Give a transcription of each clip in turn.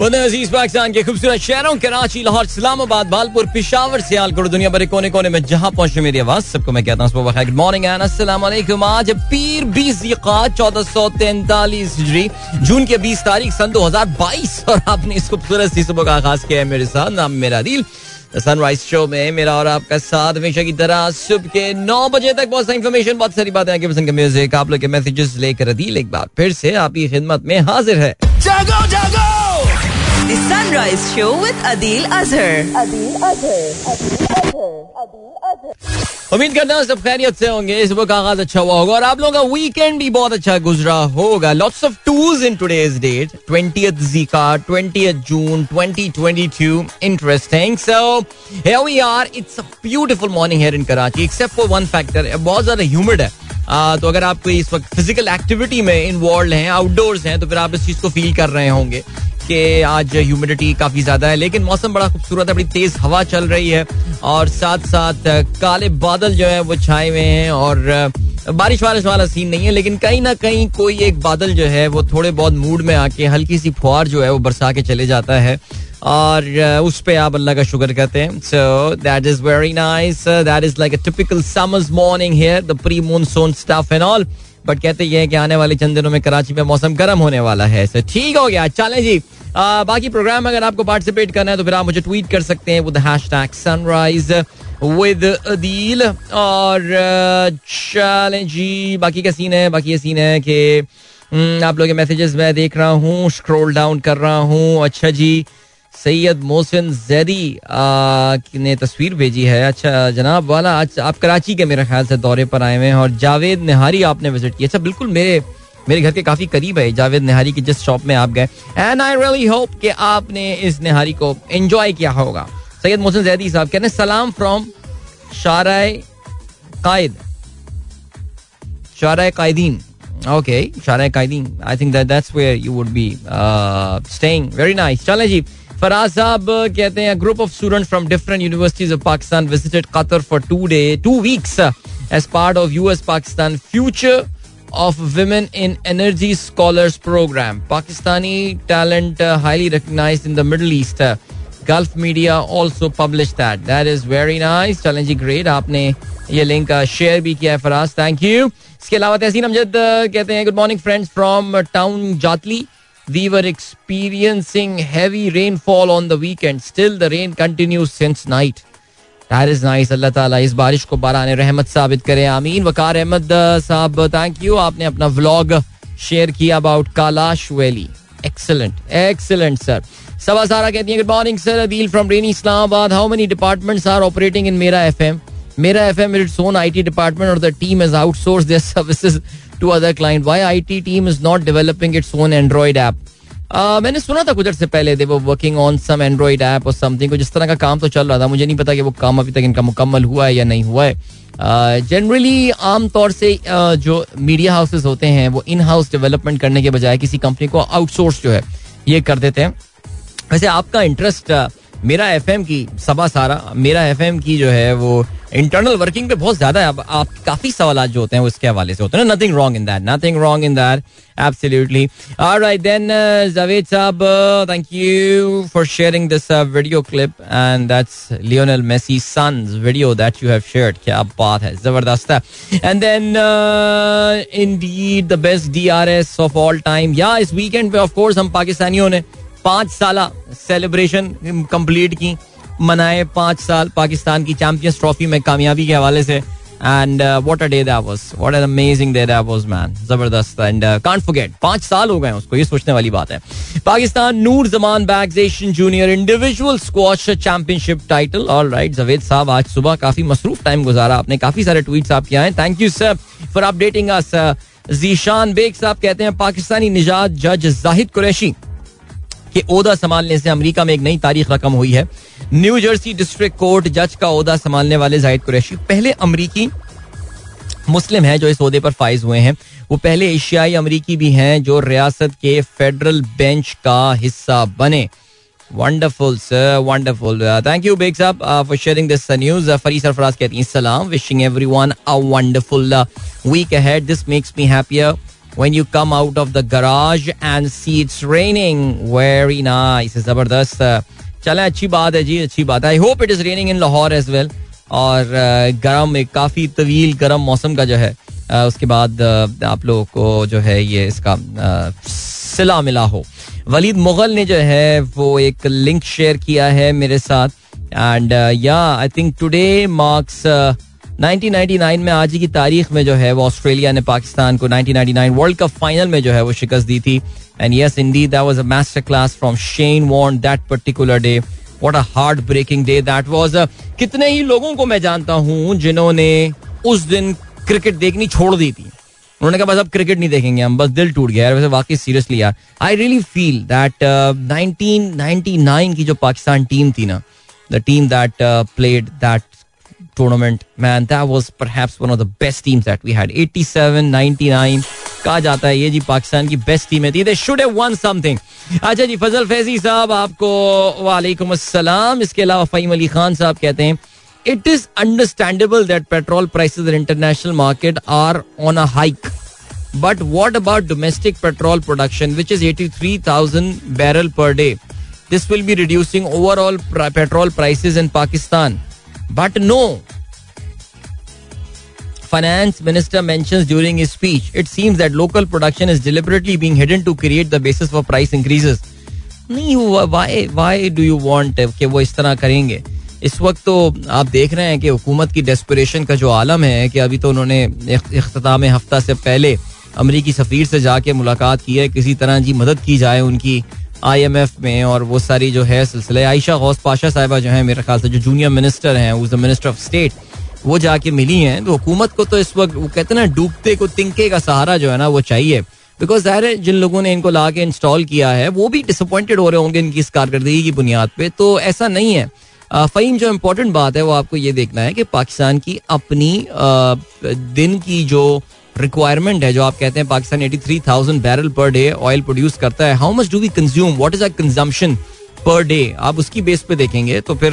अज़ीज़ पाकिस्तान के खूबसूरत शहरों कराची लाहौर इस्लामाबाद बालपुर पिशावर सियालकोट दुनिया भर कोने कोने में जहाँ पहुँचे मेरी आवाज़ सबको मैं कहता हूँ गुड मॉर्निंग वालेकुम आज पीर बीस चौदह सौ तैंतालीस जून के बीस तारीख सन दो हज़ार बाईस और आपने इस खूबसूरत सी सुबह का आगाज़ किया है मेरे साथ नाम मेरा दिल सनराइज शो में मेरा और आपका साथ हमेशा की तरह सुबह के नौ बजे तक बहुत सारी इन्फॉर्मेशन बहुत सारी बातें आगे पसंद के म्यूज़िक आप लोग के मैसेजेस लेकर दिल एक बार फिर से आपकी खिदमत में हाजिर है जागो जागो The Sunrise Show with Adil Azhar. उम्मीद करता हूँ सब खैरियत से होंगे इस वक्त आगाज़ अच्छा हुआ होगा और आप लोगों का वीकेंड भी बहुत अच्छा गुजरा होगा। Lots of twos in today's date twentieth Zika twentieth June 2022 interesting so here we are it's a beautiful morning here in Karachi except for one factor बहुत ज़्यादा ह्यूमिड है। आ, तो अगर आप इस वक्त फ़िज़िकल एक्टिविटी में इन्वॉल्व हैं आउटडोर्स हैं तो फिर आप इस चीज़ को फील कर रहे होंगे कि आज ह्यूमिडिटी काफ़ी ज़्यादा है, लेकिन मौसम बड़ा खूबसूरत है, बड़ी तेज हवा चल रही है, और साथ साथ काले बादल जो है, वो छाए हुए हैं, और बारिश वारिश वाला सीन नहीं है, लेकिन कहीं ना कहीं कोई एक बादल जो है, वो थोड़े बहुत मूड में आके हल्की सी फुहार जो है, वो बरसा के चले जाता है। और उस पे आप अल्लाह का शुक्र करते हैं। So that is very nice that is like a typical summers morning here the pre monsoon stuff and all but कहते हैं कि आने वाले चंद दिनों में कराची में मौसम गर्म होने वाला है सो ठीक हो गया चलें जी। आ, बाकी प्रोग्राम अगर आपको पार्टिसिपेट करना है तो फिर आप मुझे ट्वीट कर सकते हैं with hashtag sunrise with Adeel और चलें जी बाकी का सीन है? बाकी ये सीन है कि आप लोग के मैसेजेस मैं देख रहा हूँ स्क्रॉल डाउन कर रहा हूँ। अच्छा जी सैयद मोहसिन जैदी ने तस्वीर भेजी है। अच्छा जनाब वाला, आज आप कराची के मेरे ख्याल से दौरे पर आए हुए हैं और जावेद निहारी आपने विज़िट किया। अच्छा बिल्कुल मेरे मेरे घर के काफ़ी करीब है जावेद निहारी की, जिस शॉप में आप गए। एंड आई रियली होप कि आपने इस निहारी को एंजॉय किया होगा। सैयद मोहसिन जैदी साहब कहते हैं, सलाम from शाराय Quaid. शाराय कायदीन। Okay शाराय कायदीन। I think that that's where you would be staying very nice चलें जी। फराज साहब कहते हैं group of student from different universities of Pakistan visited Qatar for two day two weeks as part of US Pakistan future of women in energy scholars program pakistani talent uh, highly recognized in the middle east uh, gulf media also published that that is very nice challenge great आपने ये link share भी किया है Faraz thank you इसके अलावा तहसीन अमजद कहते हैं good morning friends from town Jatli We were experiencing heavy rainfall on the weekend. Still, the rain continues since night. That is nice. अल्लाह ताला इस बारिश को बारान रहमत साबित करे आमीन वकार अहमद साहब थैंक यू आपने अपना व्लॉग शेयर किया about Kalash valley excellent excellent sir Saba Sara कहती है good morning sir Adeel from rainy Islamabad how many departments are operating in Mera FM Mera FM its own IT department और the team is outsource their services to other client why IT team is not developing its own Android app मैंने सुना था कुछ से पहले they वो working on some Android app और something जिस तरह का काम तो चल रहा था मुझे नहीं पता कि वो काम अभी तक इनका मुकम्मल हुआ है या नहीं हुआ है। जनरली uh, आमतौर से uh, जो मीडिया हाउसेस होते हैं वो इन हाउस डेवलपमेंट करने के बजाय किसी कंपनी को आउटसोर्स जो है ये कर देते हैं। वैसे आपका इंटरेस्ट uh, मेरा एफएम की सबा सारा, मेरा एफएम की जो है वो इंटरनल वर्किंग पे बहुत ज़्यादा है। अब आप काफ़ी सवाल जो होते हैं उसके हवाले से होते हैं nothing wrong in that nothing wrong in that absolutely alright then Javed साहब thank you for sharing this video clip and that's Lionel Messi sons video that you have shared क्या बात है, ज़बरदस्त है। And then indeed the best DRS of all time या इस weekend pay off course हम पाकिस्तानियों ने पाँच साल सेलिब्रेशन कंप्लीट की, मनाए पाँच साल पाकिस्तान की चैंपियंस ट्रॉफी में कामयाबी के हवाले से। And what a day that was what an amazing day that was man ज़बरदस्त। एंड कांट फॉरगेट पाँच साल हो गए उसको, ये सोचने वाली बात है। Pakistan Noor Zaman bags Asian junior individual squash championship title all right Javed साहब, आज सुबह काफ़ी मसरूफ टाइम गुजारा। आपने काफ़ी सारे ट्वीट्स आपके आए thank you sir for updating us Zeeshan Baig साहब कहते हैं, पाकिस्तानी निजात जज जाहिद कुरैशी। कि ओदा संभालने से अमेरिका में एक नई तारीख रकम हुई है। न्यू जर्सी डिस्ट्रिक्ट कोर्ट जज का ओदा संभालने वाले जाहिद कुरैशी, पहले अमरीकी मुस्लिम है जो इस ओहदे पर फाइज हुए हैं। वो पहले एशियाई अमरीकी भी हैं जो रियासत के फेडरल बेंच का हिस्सा बने। Wonderful sir wonderful thank you Baig साहब for sharing this news Fari Sarfaraz कहती हैं, सलाम wishing everyone a wonderful week ahead this makes me happier when you come out of the garage and see it's raining. Very nice. ज़बरदस्त चलें अच्छी बात है जी अच्छी बात है I hope it is raining in Lahore as well और गर्म एक काफ़ी तवील गर्म मौसम का जो है उसके बाद आप लोगों को जो है ये इसका सिला मिला हो वलीद मुगल ने जो है वो एक लिंक शेयर किया है मेरे साथ एंड या आई थिंक टुडे मार्क्स 1999 में आज की तारीख में जो है वो ऑस्ट्रेलिया ने पाकिस्तान को 1999 वर्ल्ड कप फाइनल में जो है वो शिकस्त दी थी। And yes indeed that was a master class from Shane Warne that particular day what a heart breaking day that was कितने ही लोगों को मैं जानता हूँ जिन्होंने उस दिन क्रिकेट देखनी छोड़ दी थी। उन्होंने कहा, बस अब क्रिकेट नहीं देखेंगे हम, बस दिल टूट गया वैसे वाकई सीरियसली यार आई रियली फील दैट 1999 की जो पाकिस्तान टीम थी ना the team that played that tournament man that was perhaps one of the best teams that we had 87 99 कहा जाता है ये जी पाकिस्तान की बेस्ट टीम थी they should have won something अच्छा जी फजल फैजी साहब आपको वालेकुम अस्सलाम इसके अलावा फहीम अली खान साहब कहते हैं it is understandable that petrol prices in international market are on a hike. But what about domestic petrol production, which is 83,000 barrel per day? This will be reducing overall petrol prices in Pakistan. But no finance minister mentions during speech it seems that local production is deliberately being hidden to create the basis for price increases नहीं why why do you want कि वो इस तरह करेंगे? इस वक्त तो आप देख रहे हैं कि हुकूमत की डेस्परेशन का जो आलम है कि अभी तो उन्होंने अख्ताम हफ़्ता से पहले अमरीकी सफीर से जाके मुलाकात की है, किसी तरह जी मदद की जाए उनकी। आई एम एफ़ में और वो सारी जो है सिलसिले। आयशा गौस पाशा साहिबा जो है, मेरे ख्याल से जो जूनियर मिनिस्टर हैं उज द मिनिस्टर ऑफ़ स्टेट वो जाके मिली हैं। तो हुकूमत को तो इस वक्त, वो कहते ना, डूबते को तिनके का सहारा जो है ना, वो चाहिए। बिकॉज़ ज़ाहिर है, जिन लोगों ने इनको ला के इंस्टॉल किया है, वो भी डिसअपॉइंटेड हो रहे होंगे इनकी इस कारकर्दगी की बुनियाद पर तो ऐसा नहीं है। फ़हीम, जो इम्पोर्टेंट बात है, वो आपको ये देखना है कि पाकिस्तान की अपनी दिन की जो रिक्वायरमेंट है जो आप कहते हैं Pakistan 83,000 barrel per day oil produce करता है. How much do we consume what is our consumption per day आप उसकी बेस पे देखेंगे तो फिर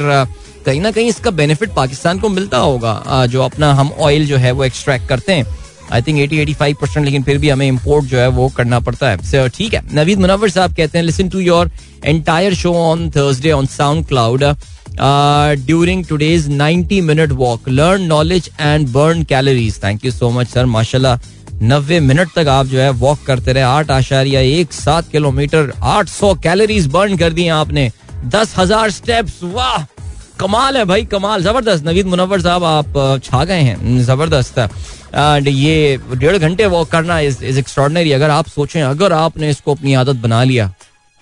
कहीं ना कहीं इसका बेनिफिट पाकिस्तान को मिलता होगा जो अपना हम ऑयल जो है वो एक्सट्रैक्ट करते हैं. I think eighty eighty five percent लेकिन फिर भी हमें इम्पोर्ट जो है वो करना पड़ता है. ठीक है. नवीद मुनवर साहब कहते हैं listen to your entire show on Thursday on SoundCloud during today's ninety minute walk learn knowledge and burn calories thank you so much sir माशाल्लाह नब्बे मिनट तक आप जो है वॉक करते रहे. आठ आशारिया, एक सात किलोमीटर, आठ सौ कैलोरीज बर्न कर दी आपने. दस हज़ार स्टेप्स वाह! कमाल है भाई, कमाल. ज़बरदस्त. नवीद मुनवर साहब, आप छा गए हैं. ज़बरदस्त एंड ये डेढ़ घंटे वॉक करना इज़ इज़ एक्स्ट्रॉर्डनरी अगर आप सोचें, अगर आपने इसको अपनी आदत बना लिया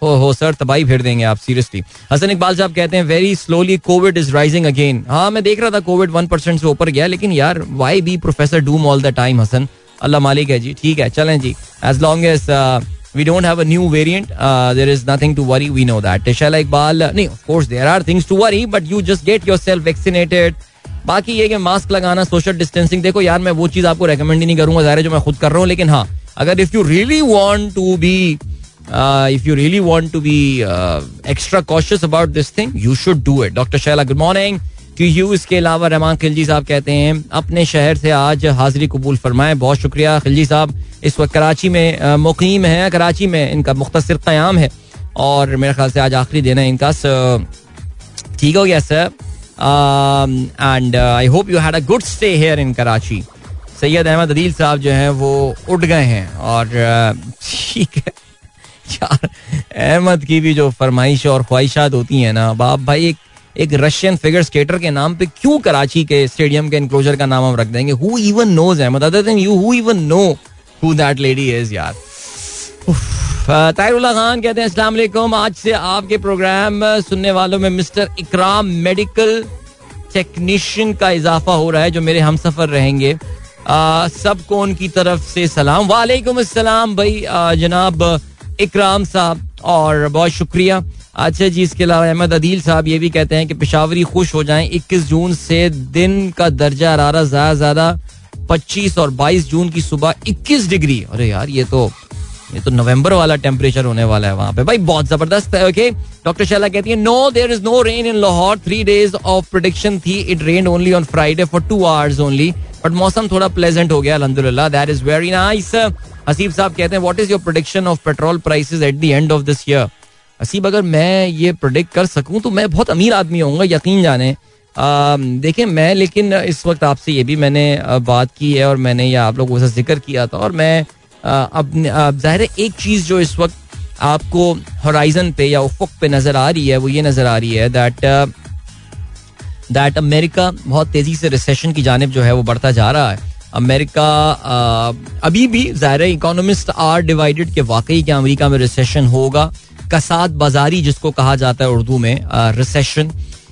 हो हो सर तबाही फिर देंगे आप सीरियसली हसन इकबाल साहब कहते हैं very slowly covid is rising again हाँ मैं देख रहा था कोविड वन परसेंट से ऊपर गया लेकिन यार why be professor doom all the time Hasan? अल्लाह मालिक है जी ठीक है चलें जी. As long as don't have a new variant uh, there is nothing to worry we know that. Tishala Iqbal नहीं of course there are things to worry but you just get yourself vaccinated. बाकी ये कि mask लगाना social distancing देखो यार मैं वो चीज़ आपको रेकमेंड ही नहीं करूँगा ज़ाहिर जो मैं खुद कर रहा हूँ लेकिन हाँ अगर if you really want to be if you really want to be extra cautious about this thing you should do it doctor Shaila good morning to you इसके अलावा रहमान खिलजी साहब कहते हैं अपने शहर से आज हाजिरी कबूल फरमाए बहुत शुक्रिया खिलजी साहब इस वक्त कराची में मुकीम है कराची में इनका मुख्तर क्याम है और मेरे ख्याल से आज आखिरी दिन है इनका ठीक हो गया sir and I hope you had a good stay here in Karachi Syed Ahmed Adeel साहब जो हैं वो उठ गए हैं और ठीक है यार, अहमद की भी जो फरमाइश और ख्वाहिशात होती हैं ना, बाप भाई, एक एक रशियन फिगर स्केटर के नाम पे क्यों कराची के स्टेडियम के इनक्लोजर का नाम हम रख देंगे? Who even knows Ahmed? Other than you who even know who that lady is यार? तायरुल्ला खान कहते हैं, अस्सलाम वालेकुम, आज से आपके प्रोग्राम सुनने वालों में मिस्टर इकराम मेडिकल टेक्नीशियन का इजाफा हो रहा है, जो मेरे हम सफ़र रहेंगे सबको उनकी तरफ़ से सलाम। वालेकुम अस्सलाम भाई जनाब इकराम साहब और बहुत शुक्रिया। अच्छा जी, इसके अलावा अहमद अदील साहब ये भी कहते हैं कि पिशावरी खुश हो जाएँ। 21 जून से दिन का दर्जा हरारा ज़्यादा ज़्यादा 25 और 22 जून की सुबह 21 डिग्री। अरे यार, ये तो ये तो नवंबर वाला टेम्परेचर होने वाला है वहाँ पे। भाई, बहुत ज़बरदस्त है ओके डॉक्टर शैला कहती है no there is no rain in Lahore three days of prediction थी. It rain only on Friday for two hours only but मौसम थोड़ा प्लेजेंट हो गया अलहमदुल्ला that is very nice Haseeb साहब कहते हैं what is your prediction of petrol prices at the end of this year Haseeb, अगर मैं ये प्रोडिक्ट कर सकूँ तो मैं बहुत अमीर आदमी होऊँगा, यकीन जाने. देखिए, मैं, लेकिन इस वक्त आपसे ये भी मैंने बात की है और मैंने ये आप लोगों से ज़िक्र किया था और मैं अब ज़ाहिर है एक चीज़ जो इस वक्त आपको हराइजन पे या उफुक पे नज़र आ रही है, वो ये नज़र आ रही है दैट दैट अमेरिका बहुत तेज़ी से रिसेशन की जानब जो है वो बढ़ता जा रहा है। अमेरिका अभी भी ज़ाहिर इकोनॉमिस्ट आर डिवाइडेड के वाकई क्या अमेरिका में रिसेशन होगा। कसाद बाजारी जिसको कहा जाता है उर्दू में recession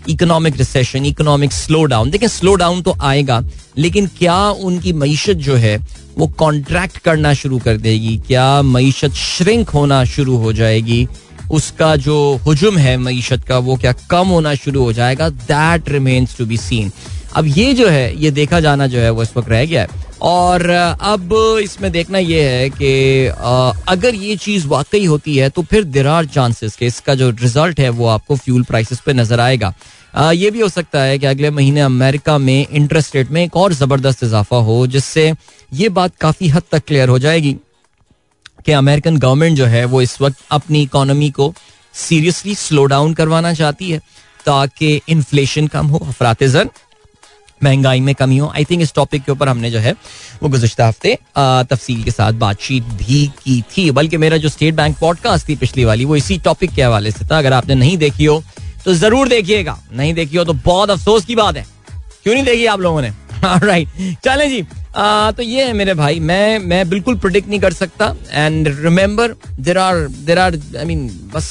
economic recession economic slow down देखिए स्लो डाउन तो आएगा, लेकिन क्या उनकी मीशत जो है वो कॉन्ट्रैक्ट करना शुरू कर देगी। क्या मीशत श्रिंक होना शुरू हो जाएगी? उसका जो हजम है मीशत का, वो क्या कम होना शुरू हो जाएगा? That remains to be seen अब ये जो है, ये देखा जाना जो है, वो इस वक्त रह गया है। और अब इसमें देखना यह है कि अगर ये चीज़ वाकई होती है तो फिर देर आर चांसेस के इसका जो रिज़ल्ट है, वो आपको फ्यूल प्राइसेस पे नज़र आएगा। ये भी हो सकता है कि अगले महीने अमेरिका में इंटरेस्ट रेट में एक और ज़बरदस्त इजाफा हो, जिससे ये बात काफ़ी हद तक क्लियर हो जाएगी कि अमेरिकन गवर्नमेंट जो है, वो इस वक्त अपनी इकोनॉमी को सीरियसली स्लो डाउन करवाना चाहती है, ताकि इन्फ्लेशन कम हो अफरात जन महँगाई में कमी हो। आई थिंक इस टॉपिक के ऊपर हमने जो है, वो गुजशत हफ़्ते तफसील के साथ बातचीत भी की थी। बल्कि मेरा जो स्टेट बैंक पॉडकास्ट थी पिछली वाली, वो इसी टॉपिक के हवाले से था। अगर आपने नहीं देखी हो तो ज़रूर देखिएगा। नहीं देखी हो तो बहुत अफसोस की बात है। क्यों नहीं देखी आप लोगों ने? राइट चलें जी। आ, तो ये है मेरे भाई। मैं मैं बिल्कुल प्रोडिक्ट नहीं कर सकता। And remember there are there are I mean बस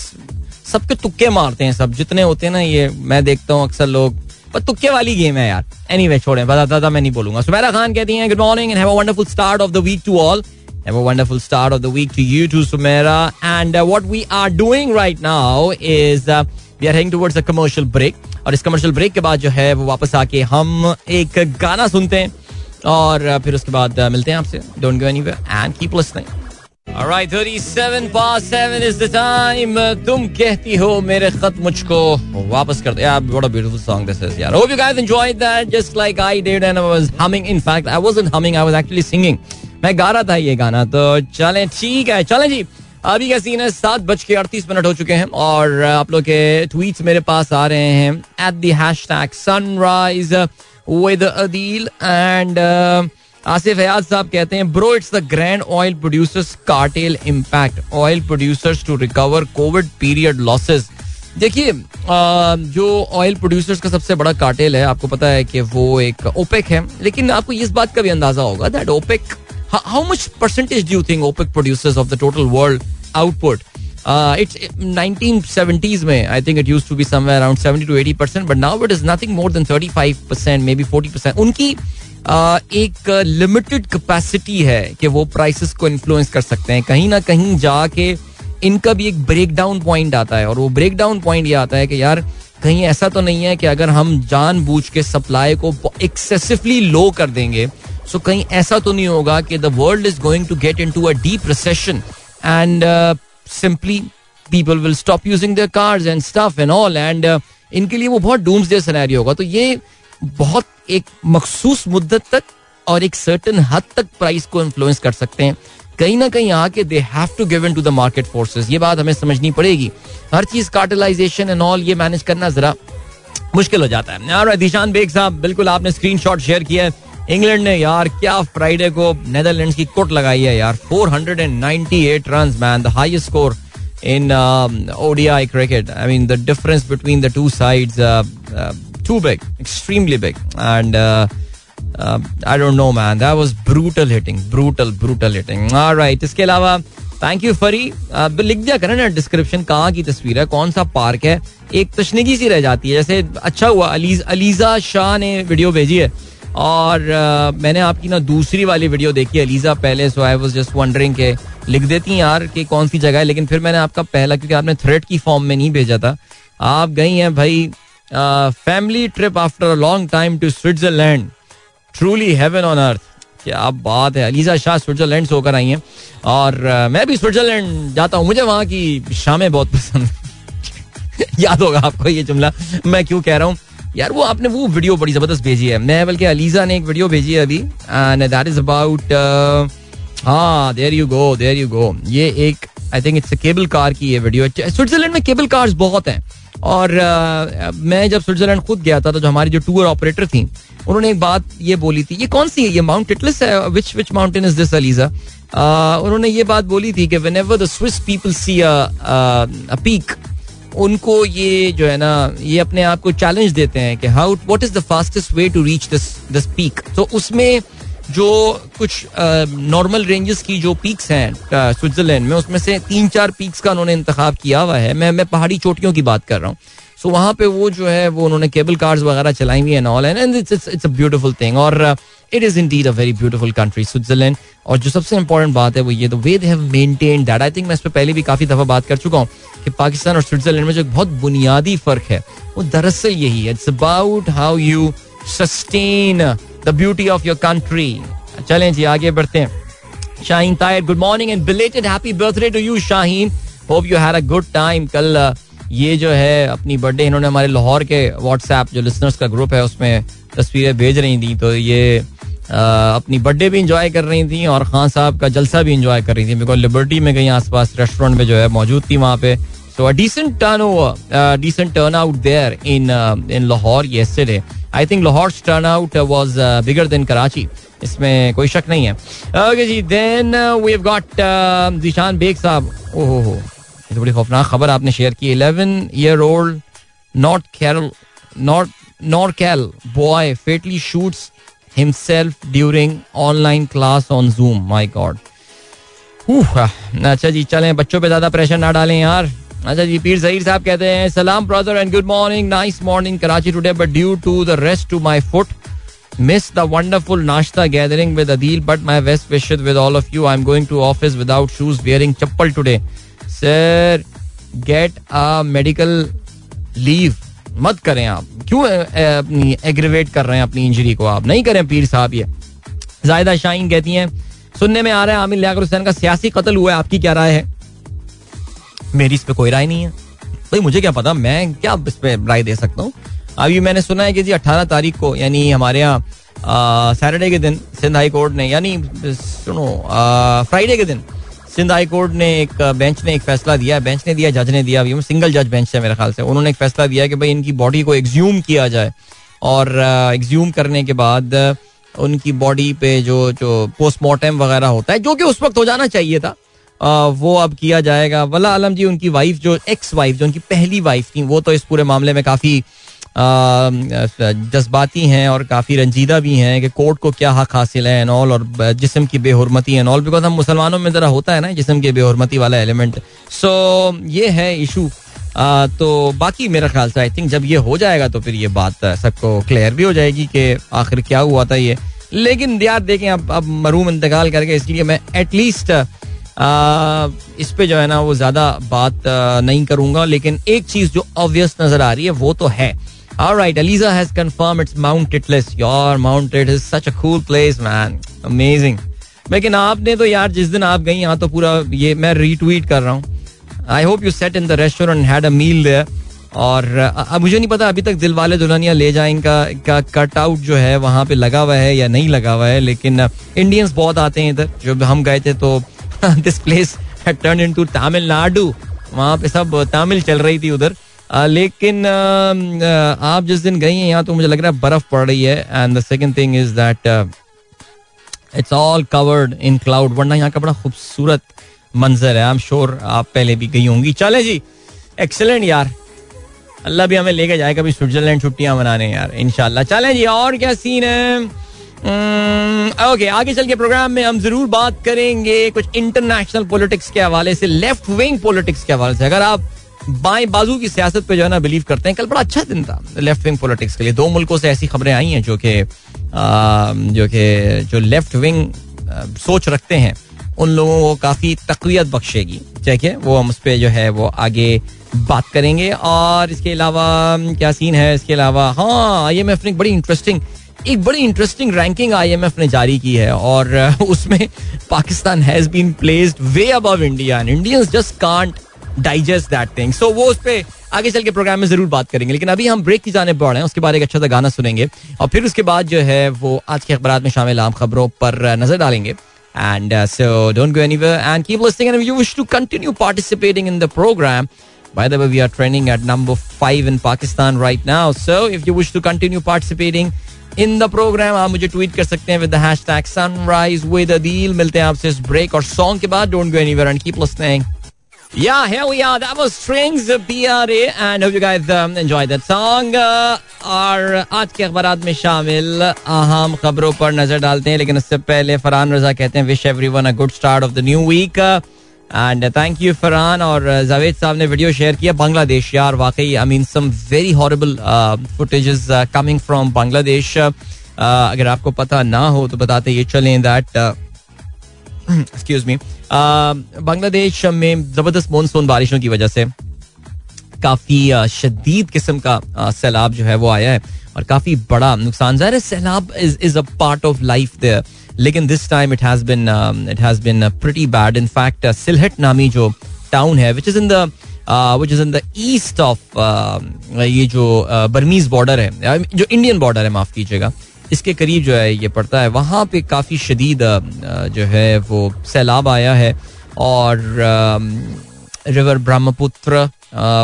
सबके तुक्के मारते हैं सब। जितने होते हैं ना ये मैं देखता हूँ अक्सर लोग। पर तुक्के वाली गेम है यार। एनी वे छोड़े। बताता था मैं नहीं बोलूँगा। सुमेरा खान कहती हैं good morning and have a wonderful start of the week to all Have a wonderful start of the week to you too, Sumera. And uh, what we are doing right now is uh, we are heading towards a commercial break. और इस commercial break के बाद जो है वो वापस आके हम एक गाना सुनते हैं और फिर उसके बाद मिलते हैं आपसे don't go anywhere and keep listening Alright, 37 past 7 is the time. तुम कहती हो मेरे खत मुझको वापस कर दे. What a beautiful song this is. Yeah. Hope you guys enjoyed that just like I did and I was humming. In fact, I wasn't humming, I was actually singing. मैं गा रहा था ये गाना तो चलें ठीक है चलें जी अभी का सीन है? सात बज के अड़तीस मिनट हो चुके हैं और आप लोग के ट्वीट्स मेरे पास आ रहे हैं। At the hashtag sunrise with Adeel and Asif Hayat साहब कहते हैं bro it's the grand oil producers cartel impact oil producers to recover COVID period losses देखिए जो ऑयल प्रोड्यूसर्स का सबसे बड़ा कार्टेल है, आपको पता है कि वो एक ओपेक है, लेकिन आपको इस बात का भी अंदाज़ा होगा that OPEC how much percentage do you think OPEC producers of the total world output it's nineteen seventies में I think it used to be somewhere around seventy two eighty percent but now it is nothing more than thirty five percent may be forty percent उनकी एक limited capacity है कि वो prices को influence कर सकते हैं। कहीं ना कहीं जाके इनका भी एक ब्रेक डाउन पॉइंट आता है, और वो ब्रेक डाउन पॉइंट ये आता है कि यार, कहीं ऐसा तो नहीं है कि अगर हम जान बूझ के सप्लाई को एक्सेसिवली लो कर देंगे सो कहीं ऐसा तो नहीं होगा कि the world is going to get in to a deep recession and simply people will stop using their cars and stuff and all and इनके लिए वो बहुत डूम्स डे सिनेरियो होगा। तो ये बहुत एक मखसूस मुद्दत तक और एक सर्टन हद तक प्राइस को इन्फ्लुएंस कर सकते हैं। कहीं ना कहीं आके they have to give in to the market forces ये बात हमें समझनी पड़ेगी। हर चीज़ कार्टलाइजेशन एंड ऑल ये मैनेज करना जरा मुश्किल हो जाता है। यार बेग साहब, बिल्कुल आपने स्क्रीनशॉट शेयर किया है। इंग्लैंड ने यार क्या फ्राइडे को नेदरलैंड की कोट लगाई है यार। 498 runs man the score in ODI cricket I mean the difference between the two sides too big extremely big and I don't know man that was brutal hitting brutal brutal hitting इसके अलावा thank you फरी लिख दिया करें ना description कहाँ की तस्वीर है? कौन सा पार्क है? एक तशनगी सी रह जाती है जैसे अच्छा हुआ अलीज, अलीजा शाह ने वीडियो भेजी है। और uh, मैंने आपकी ना दूसरी वाली वीडियो देखी अलीजा पहले so I was just wondering के लिख देती यार कि कौन सी जगह है लेकिन फिर मैंने आपका पहला क्योंकि आपने थ्रेड की फॉर्म में नहीं भेजा था आप गई हैं भाई family trip after a long time to Switzerland truly heaven on earth क्या बात है अलीजा शाह स्विट्जरलैंड से होकर आई हैं। और uh, मैं भी स्विट्जरलैंड जाता हूँ मुझे वहाँ की शामें बहुत पसंद याद होगा आपको ये जुमला मैं क्यों कह रहा हूँ। यार वो आपने वो वीडियो बड़ी ज़बरदस्त भेजी है। मैं बल्कि अलीजा ने एक वीडियो भेजी है अभी। एंड दैट इज़ अबाउट हाँ there you go there you go ये एक I think it's cable car की ये वीडियो स्विट्जरलैंड में केबल कार्स बहुत हैं। और uh, मैं जब स्विट्जरलैंड खुद गया था तो जो हमारी जो टूर ऑपरेटर थी उन्होंने एक बात ये बोली थी। ये कौन सी है? ये माउंट टिटलिस है? Which which mountain is this Aliza उन्होंने ये बात बोली थी कि whenever the Swiss people see a peak उनको ये जो है ना, ये अपने आप को चैलेंज देते हैं कि how what is the fastest way to reach this this peak तो उसमें जो कुछ नॉर्मल रेंजेस की जो पीक्स हैं स्विट्जरलैंड में, उसमें से तीन चार पीक्स का उन्होंने इंतखब किया हुआ है। मैं मैं पहाड़ी चोटियों की बात कर रहा हूँ। सो वहाँ पे वो जो है, वो उन्होंने केबल कार्स वगैरह चलाई हुई है all and it's it's a beautiful thing और it is indeed a very beautiful country Switzerland और जो सबसे इंपॉर्टेंट बात है वो ये the way they have maintain that I think मैं इस पर पहले भी काफ़ी दफ़ा बात कर चुका हूँ कि पाकिस्तान और स्विट्जरलैंड में जो एक बहुत बुनियादी फ़र्क है, वो दरअसल यही है। It's about how you sustain the beauty of your country चलें जी, आगे बढ़ते हैं। Shaheen Tair good morning and belated happy birthday to you Shaheen hope you had a good time कल ये जो है, अपनी बर्थडे इन्होंने हमारे लाहौर के व्हाट्सएप जो लिसनर्स का ग्रुप है, उसमें तस्वीरें भेज रही थी तो ये अपनी बर्थडे भी इंजॉय कर रही थी और खान साहब का जलसा भी इंजॉय कर रही थी बिकॉज़ लिबर्टी में कहीं आसपास रेस्टोरेंट में जो है मौजूद थी वहाँ पे। So decent turn over decent turn out there in in Lahore yesterday I think Lahore turn out was bigger than Karachi इसमें कोई शक नहीं है। Okay ji then we have got Zeeshan Baig साहब। ओहो हो, ये तो बड़ी खौफनाक खबर आपने शेयर की। Eleven year old not carol not Norcal boy fatally shoots himself during online class on Zoom my god अच्छा जी चलें बच्चों पे ज़्यादा प्रेशर ना डालें यार अच्छा जी पीर जहीर साहब कहते हैं सलाम brother and good morning nice morning Karachi today but due to the rest to my foot miss the wonderful nashta gathering with Adil, but my best wishes with all of you. I'm going to office without shoes, wearing chappal today. Sir, get a medical leave. मत करें आप। क्यों अपनी aggravate कर रहे हैं अपनी injury को आप? नहीं करें पीर साहब ये। जायदा शाइन कहती हैं, सुनने में आ रहा है आमिर लियाकर हुसैन का सियासी कत्ल हुआ है, आपकी क्या राय है? मेरी इस पर कोई राय नहीं है। भाई, मुझे क्या पता, मैं क्या इस पर राय दे सकता हूँ? अभी मैंने सुना है कि जी अठारह तारीख को, यानी हमारे यहाँ सैटरडे के दिन सिंध हाई कोर्ट ने, यानी, सुनो फ्राइडे के दिन सिंध हाई कोर्ट ने एक बेंच ने एक फैसला दिया बेंच ने दिया जज ने दिया अभी सिंगल जज बेंच है मेरे ख्याल से। उन्होंने एक फैसला दिया कि भाई इनकी बॉडी को एग्ज्यूम किया जाए और एग्ज्यूम करने के बाद उनकी बॉडी पे जो जो पोस्टमार्टम वगैरह होता है जो कि उस वक्त हो जाना चाहिए था आ, वो अब किया जाएगा। वला आलम जी उनकी वाइफ जो एक्स वाइफ जो उनकी पहली वाइफ थी वो तो इस पूरे मामले में काफ़ी जज्बाती हैं और काफ़ी रंजीदा भी हैं कि कोर्ट को क्या हक हासिल है एनऑल और जिसम की बेहरमती एनऑल बिकॉज़ हम मुसलमानों में ज़रा होता है ना, जिसम की बेहरमती वाला एलिमेंट सो ये है इशू तो बाकी मेरा ख्याल से आई थिंक जब ये हो जाएगा तो फिर ये बात सबको क्लियर भी हो जाएगी कि आखिर क्या हुआ था ये। लेकिन यार देखें, अब अब मरूम इंतकाल करके इसलिए मैं एटलीस्ट इस पे जो है ना, वो ज़्यादा बात नहीं करूँगा। लेकिन एक चीज़ जो ऑब्वियस नज़र आ रही है, वो तो है। All right, Eliza has confirmed it's Mount Titlis. Your Mount Titlis is such a cool place, man. Amazing. लेकिन आपने तो यार जिस दिन आप गई यहाँ तो पूरा ये मैं रीट्वीट कर रहा हूँ I hope you sat in the restaurant had a meal there और अब मुझे नहीं पता अभी तक दिल वाले दुल्हनिया ले जाएँगे का कट आउट जो है वहाँ पे लगा हुआ है या नहीं लगा हुआ है लेकिन इंडियंस बहुत आते हैं इधर जब हम गए थे तो this place turn in to Tamil Nadu वहाँ पे सब तमिल चल रही थी उधर लेकिन आप जिस दिन गई हैं यहाँ तो मुझे लग रहा है बर्फ़ पड़ रही है and the second thing is that it's all covered in cloud वरना यहाँ का बड़ा खूबसूरत मंजर है। आई एम श्योर आप पहले भी गई होंगी। चले जी। एक्सेलेंट यार। अल्लाह भी हमें लेके जाए कभी स्विट्जरलैंड छुट्टियाँ मनाने यार इनशाला चले जी, और क्या सीन है? ओके आगे चल के प्रोग्राम में हम ज़रूर बात करेंगे कुछ इंटरनेशनल पॉलिटिक्स के हवाले से लेफ़्ट विंग पॉलिटिक्स के हवाले से। अगर आप बाएँ बाजू की सियासत पे जो है ना बिलीव करते हैं। कल बड़ा अच्छा दिन था लेफ़्ट विंग पॉलिटिक्स के लिए। दो मुल्कों से ऐसी खबरें आई हैं जो कि जो कि, जो लेफ़्ट विंग सोच रखते हैं। उन लोगों को काफ़ी तकवीत बख्शेगी। ठीक है? वो हम उस पर जो है वो आगे बात करेंगे। और इसके अलावा क्या सीन है? इसके अलावा हाँ ये मैं बड़ी इंटरेस्टिंग एक बड़ी इंटरेस्टिंग रैंकिंग आईएमएफ ने जारी की है। और उसमें Pakistan has been placed way above India and Indians just can't digest that thing so वो उस पर आगे चल के प्रोग्राम में ज़रूर बात करेंगे लेकिन अभी हम ब्रेक की जाने बढ़ रहे हैं उसके बाद एक अच्छा सा गाना सुनेंगे और फिर उसके बाद जो है वो आज के अखबार में शामिल आम खबरों पर नज़र डालेंगे And uh, so don't go anywhere and keep listening. And if you wish to continue participating in the program, by the way, we are training at number five in Pakistan right now. So if you wish to continue participating in the program, आप मुझे tweet कर सकते हैं with the hashtag sunrise with Adil. मिलते हैं आपसे इस break और सॉन्ग के बाद don't go anywhere and keep listening. Yeah, here we are. That was Strings PRA and hope you guys um, enjoyed that song. Uh, और आज के अखबार में शामिल अहम खबरों पर नज़र डालते हैं। लेकिन उससे पहले फरहान रजा कहते हैं wish everyone a good start of the new week and thank you Farhan. और जावेद साहब ने वीडियो शेयर किया बांग्लादेश यार वाकई I mean some very horrible footages coming from Bangladesh अगर आपको पता ना हो तो बताते ये चलें दैट एक्सक्यूज मी बांग्लादेश में ज़बरदस्त मानसून बारिशों की वजह से काफ़ी शदीद किस्म का सैलाब जो है वो आया है और काफ़ी बड़ा नुकसान। ज़ाहिर सैलाब is is a part of life there लेकिन this time it has been it has been pretty bad in fact Sylhet नामी जो टाउन है which is in the which is in the east of ये जो Burmese border है जो Indian border है, माफ़ कीजिएगा इसके करीब जो है, ये पड़ता है। वहाँ पे काफ़ी शदीद जो है, वो सैलाब आया है और रिवर ब्रह्मपुत्र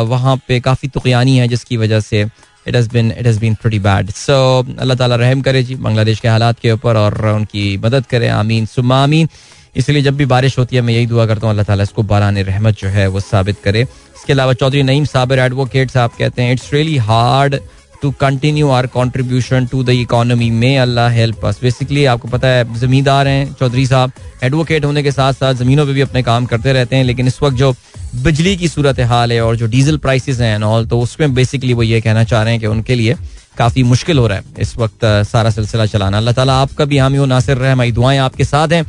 वहाँ पे काफ़ी तुकयानी है, जिसकी वजह से it has been it has been pretty bad so Allah ताला रहम करे जी, बांग्लादेश के हालात के ऊपर और उनकी मदद करे। आमीन सुमा आमीन। इसलिए जब भी बारिश होती है, मैं यही दुआ करता हूँ, अल्लाह ताला इसको बारान रहमत जो है, वो साबित करे। इसके अलावा चौधरी नईम साबिर एडवोकेट साहब कहते हैं it's really hard to continue our contribution to the economy में अल्लाह हेल्प अस बेसिकली आपको पता है, जमींदार हैं, चौधरी साहब एडवोकेट होने के साथ साथ जमीनों पे भी अपने काम करते रहते हैं, लेकिन इस वक्त जो बिजली की सूरत हाल है और जो डीजल प्राइसेस हैं ऑल तो उसमें बेसिकली वो ये कहना चाह रहे हैं कि उनके लिए काफ़ी मुश्किल हो रहा है इस वक्त सारा सिलसिला चलाना। अल्लाह ताला आपका भी, हामी नासिर रहे हमारी दुआएँ आपके साथ हैं।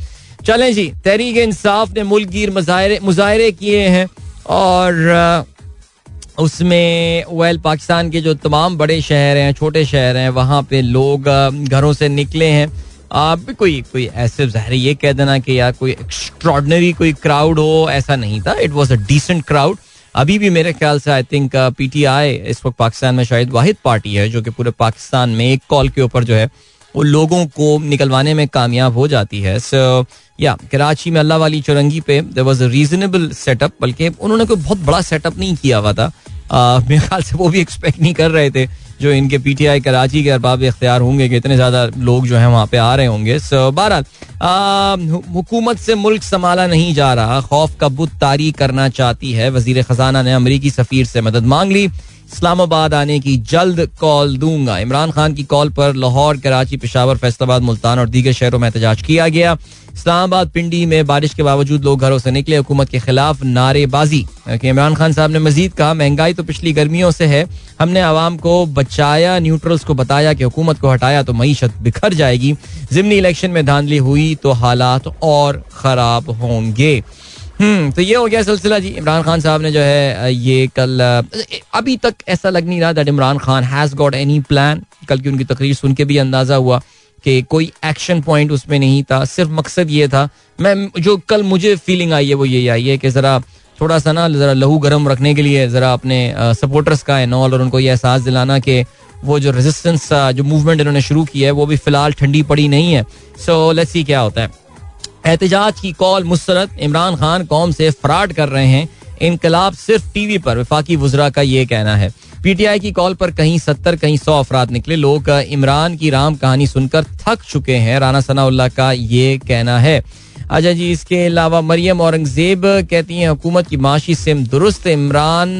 चलें जी तहरीक इंसाफ ने मुल्क मुजाहरे किए हैं और उसमें वेल पाकिस्तान के जो तमाम बड़े शहर हैं, छोटे शहर हैं, वहाँ पे लोग घरों से निकले हैं। आप कोई कोई ऐसे जहर ये कह देना कि यार कोई एक्स्ट्रॉडनरी कोई क्राउड हो, ऐसा नहीं था। It was a decent crowd अभी भी मेरे ख्याल से आई थिंक पीटीआई इस वक्त पाकिस्तान में शायद वाहिद पार्टी है, जो कि पूरे पाकिस्तान में एक कॉल के ऊपर जो है वो लोगों को निकलवाने में कामयाब हो जाती है। सो या कराची में अल्लाह वाली चुरंगी पे there was a reasonable setup बल्कि उन्होंने कोई बहुत बड़ा सेटअप नहीं किया हुआ था। मेरे ख्याल से वो भी एक्सपेक्ट नहीं कर रहे थे, जो इनके पी टी आई कराची के अरबाब इख्तियार होंगे कि इतने ज़्यादा लोग जो है वहाँ पे आ रहे होंगे। सो बहरहाल हुकूमत से मुल्क संभाला नहीं जा रहा। खौफ का बुत तारी करना चाहती है। वज़ीर खजाना ने अमरीकी सफीर से मदद मांग ली। इस्लामाबाद आने की जल्द कॉल दूँगा। इमरान खान की कॉल पर लाहौर, कराची, पिशावर, फैसलाबाद, मुल्तान और दीगर शहरों में एहतजाज किया गया। इस्लामाबाद पिंडी में बारिश के बावजूद लोग घरों से निकले। हुकूमत के खिलाफ नारेबाजी। इमरान खान साहब ने मजीद कहा, महँगाई तो पिछली गर्मियों से है। हमने आवाम को बचाया, न्यूट्रल्स को बताया कि हुकूमत को हटाया तो मीशत बिखर जाएगी। जिमनी इलेक्शन में धांधली हुई तो हालात और खराब होंगे। तो ये हो गया सिलसिला जी। इमरान खान साहब ने जो है ये कल अभी तक ऐसा लग नहीं रहा that Imran Khan has got any plan कल की उनकी तकरीर सुन के भी अंदाज़ा हुआ कि कोई एक्शन पॉइंट उसमें नहीं था। सिर्फ़ मकसद ये था। मैं, जो कल मुझे फीलिंग आई है, वो यही आई है कि ज़रा थोड़ा सा ना, ज़रा लहू गर्म रखने के लिए ज़रा अपने सपोर्टर्स का एनऑल और उनको ये एहसास दिलाना कि वो जो रेजिस्टेंस जो मूवमेंट इन्होंने शुरू की है, वो भी फ़िलहाल ठंडी पड़ी नहीं है। सो लेट्स सी क्या होता है। एहतजाज की कॉल मुस्तरद। इमरान खान कौम से फ्रॉड कर रहे हैं। इनकलाब सिर्फ़ टीवी पर। विफाकी वजरा का ये कहना है। पीटीआई की कॉल पर कहीं सत्तर, कहीं सौ अफराद निकले। लोग इमरान की राम कहानी सुनकर थक चुके हैं। राना सनाउल्ला का ये कहना है। अच्छा जी, इसके अलावा मरियम औरंगज़ेब कहती हैं, हुकूमत की माशी सिम दुरुस्त। इमरान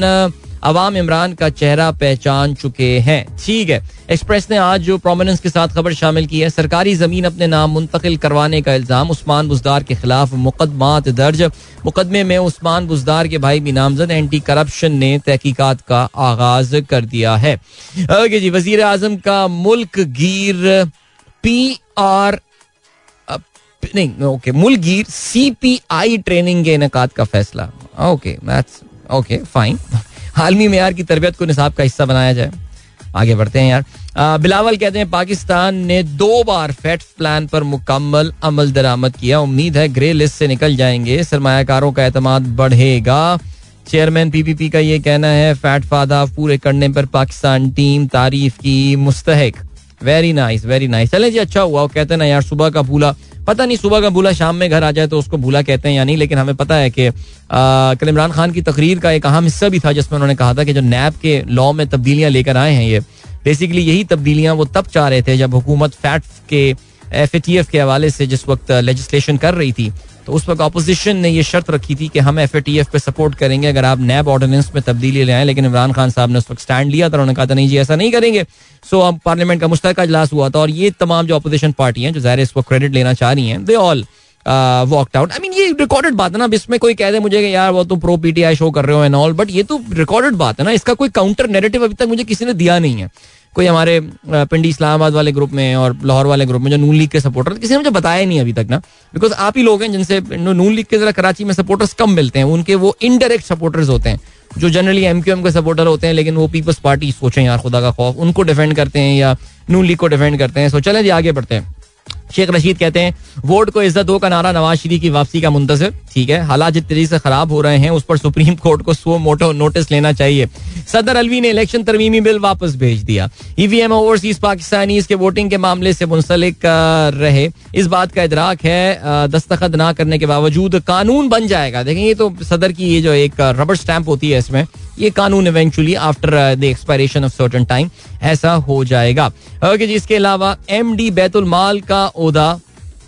अवाम इमरान का चेहरा पहचान चुके हैं। ठीक है। एक्सप्रेस ने आज जो प्रोमिनेंस के साथ खबर शामिल की है, सरकारी ज़मीन अपने नाम मुंतकिल करवाने का इल्ज़ाम, उस्मान बुजदार के खिलाफ मुकदमात दर्ज। मुकदमे में उस्मान बुजदार के भाई भी नामजद एंटी करप्शन ने तहकीकात का आगाज़ कर दिया है। ओके जी वज़ीर आज़म का मुल्क गिर पी आर नहीं, ओके, मुल्क गिर सी पी आई ट्रेनिंग के इनका का फैसला। ओके ओके फाइन आलमी मैार की तरबियत को निसाब का हिस्सा बनाया जाए। आगे बढ़ते हैं यार। बिलावल कहते हैं, पाकिस्तान ने दो बार फैट प्लान पर मुकम्मल अमल दरामद किया। उम्मीद है ग्रे लिस्ट से निकल जाएँगे। सरमाकारों का एतमाद बढ़ेगा। चेयरमैन पीपीपी का ये कहना है, फैट फादा पूरे करने पर पाकिस्तान टीम तारीफ़ की Mushtaq very nice very nice चले जी अच्छा हुआ। कहते ना यार, सुबह का भूला पता नहीं सुबह का भूला शाम में घर आ जाए तो उसको भूला कहते हैं या नहीं, लेकिन हमें पता है कि कल इमरान खान की तकरीर का एक अहम हिस्सा भी था, जिसमें उन्होंने कहा था कि जो नैब के लॉ में तब्दीलियाँ लेकर आए हैं ये बेसिकली यही तब्दीलियाँ वो तब चाह रहे थे जब हुकूमत फैट के, एफएटीएफ के हवाले से जिस वक्त लेजिस्लेशन कर रही थी। तो उस वक्त अपोजिशन ने यह शर्त रखी थी कि हम एफएटीएफ पे सपोर्ट करेंगे। अगर आप नैब ऑर्डिनेंस में तब्दीली ले आए, लेकिन इमरान खान साहब ने उस वक्त स्टैंड लिया था, उन्होंने कहा था, नहीं जी, ऐसा नहीं करेंगे। सो अब पार्लियामेंट का मुश्तर इजलास हुआ था और ये तमाम जो अपोजिशन पार्टी हैं, जो ज़ाहिर इस वक्त क्रेडिट लेना चाह रही हैं they all walked out I mean ये रिकॉर्डेड बात है ना, अब इसमें कोई कह दे मुझे कि यार, वो तुम प्रो पीटीआई शो कर रहे हो एंड ऑल बट ये तो रिकॉर्डेड बात है ना, इसका कोई काउंटर नेरेटिव अभी तक मुझे किसी ने दिया नहीं है। कोई हमारे पिंडी इस्लामाबाद वाले ग्रुप में और लाहौर वाले ग्रुप में जो नून लीग के सपोर्टर किसी ने मुझे बताया नहीं अभी तक ना बिकॉज़ आप ही लोग हैं जिनसे नून लीग के जरा कराची में सपोर्टर्स कम मिलते हैं, उनके वो इनडायरेक्ट सपोर्टर्स होते हैं, जो जनरली एम क्यू एम के सपोर्टर होते हैं, लेकिन वो पीपल्स पार्टी सोचें यार, खुदा का खौफ, उनको डिफेंड करते हैं या नून लीग को डिफेंड करते हैं सो चलें जी, आगे बढ़ते हैं। शेख रशीद कहते हैं, वोट को इज़्ज़त दो का नारा नवाज़ शरीफ की वापसी का मुंतजर। ठीक है, हालात जिस तरीके से खराब हो रहे हैं, उस पर सुप्रीम कोर्ट को सो मोटो नोटिस लेना चाहिए। सदर अलवी ने इलेक्शन तरमीमी बिल वापस भेज दिया। ईवीएम ओवरसीज पाकिस्तानी के वोटिंग के मामले से मुंसलिक रहे। इस बात का इदराक है दस्तखत ना करने के बावजूद कानून बन जाएगा। देखें, ये तो सदर की ये जो एक रबर स्टैंप होती है इसमें। ये कानून eventually after the expiration of certain time ऐसा हो जाएगा। ओके okay, जी इसके अलावा एम डी बैतुल माल का ओदा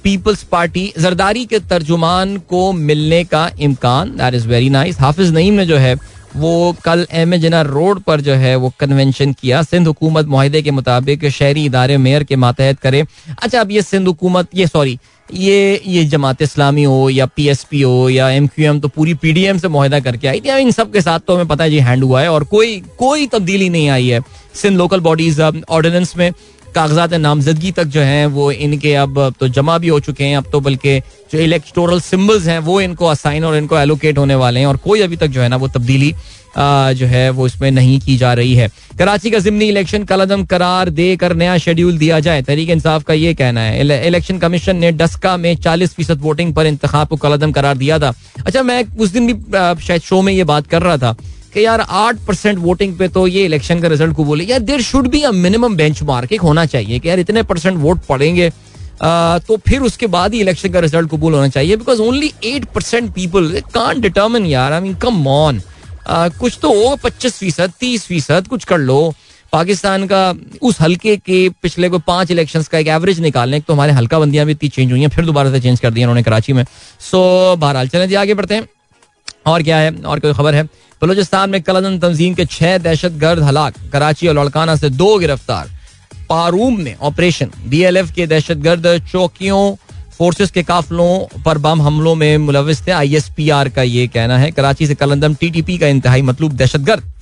पीपल्स पार्टी जरदारी के तर्जुमान को मिलने का इम्कान that is very nice Hafiz Naeem ने जो है वो कल एम ए जना रोड पर जो है वो कन्वेंशन किया। सिंध हुकूमत माहे के मुताबिक शहरी इदारे मेयर के मातहत करे। अच्छा अब ये सिंध हुकूमत ये सॉरी ये ये जमात इस्लामी हो या पी एस पी हो या एम क्यू एम तो पूरी पी डी एम से माहिदा करके आई थी। इन सब के साथ तो हमें पता है जी हैंड हुआ है और कोई कोई तब्दीली नहीं आई है। सिंध लोकल बॉडीज ऑर्डिनेंस में कागजात नामजदगी तक जो हैं, वो इनके अब तो जमा भी हो चुके हैं। अब तो बल्कि जो इलेक्टोरल सिम्बल्स हैं, वो इनको असाइन और इनको एलोकेट होने वाले हैं और कोई अभी तक जो है ना वो तब्दीली जो है, वो इसमें नहीं की जा रही है। कराची का जिमनी इलेक्शन कलदम करार देकर नया शेड्यूल दिया जाए। तरीके इंसाफ का ये कहना है इलेक्शन कमीशन ने डस्का में चालीस फ़ीसद वोटिंग पर इंतखाब को कलदम करार दिया था। अच्छा मैं उस दिन भी शायद शो में ये बात कर रहा था कि यार आठ परसेंट वोटिंग पे तो ये इलेक्शन का रिज़ल्ट को बोले, यार there should be a minimum benchmark एक होना चाहिए कि यार इतने परसेंट वोट पड़ेंगे। तो फिर उसके बाद ही इलेक्शन का रिज़ल्ट कबूल होना चाहिए because only eight percent people can determine यार। आई मीन कम ऑन कुछ तो हो, पच्चीस फ़ीसद, तीस फ़ीसद, कुछ कर लो। पाकिस्तान का उस हल्के के पिछले कोई पाँच इलेक्शन का एक एवरेज निकालने तो हमारे हल्का बंदियाँ भी इतनी चेंज हुई हैं, फिर दोबारा से चेंज कर दिया उन्होंने कराची में। सो बहरहाल, चलें जी, आगे बढ़ते हैं। और क्या है? और कोई खबर है? बलोचिस्तान में कलदन तंजीम के छह दहशत गर्द हलाक, कराची और लड़काना से दो गिरफ़्तार। पारूम में ऑपरेशन बीएलएफ के दहशत गर्द चौकियों फोर्सेस के काफलों पर बम हमलों में मुलविस थे। आईएसपीआर का ये कहना है, कराची से कलंदम टीटीपी का इंतहाई मतलब दहशतगर्द।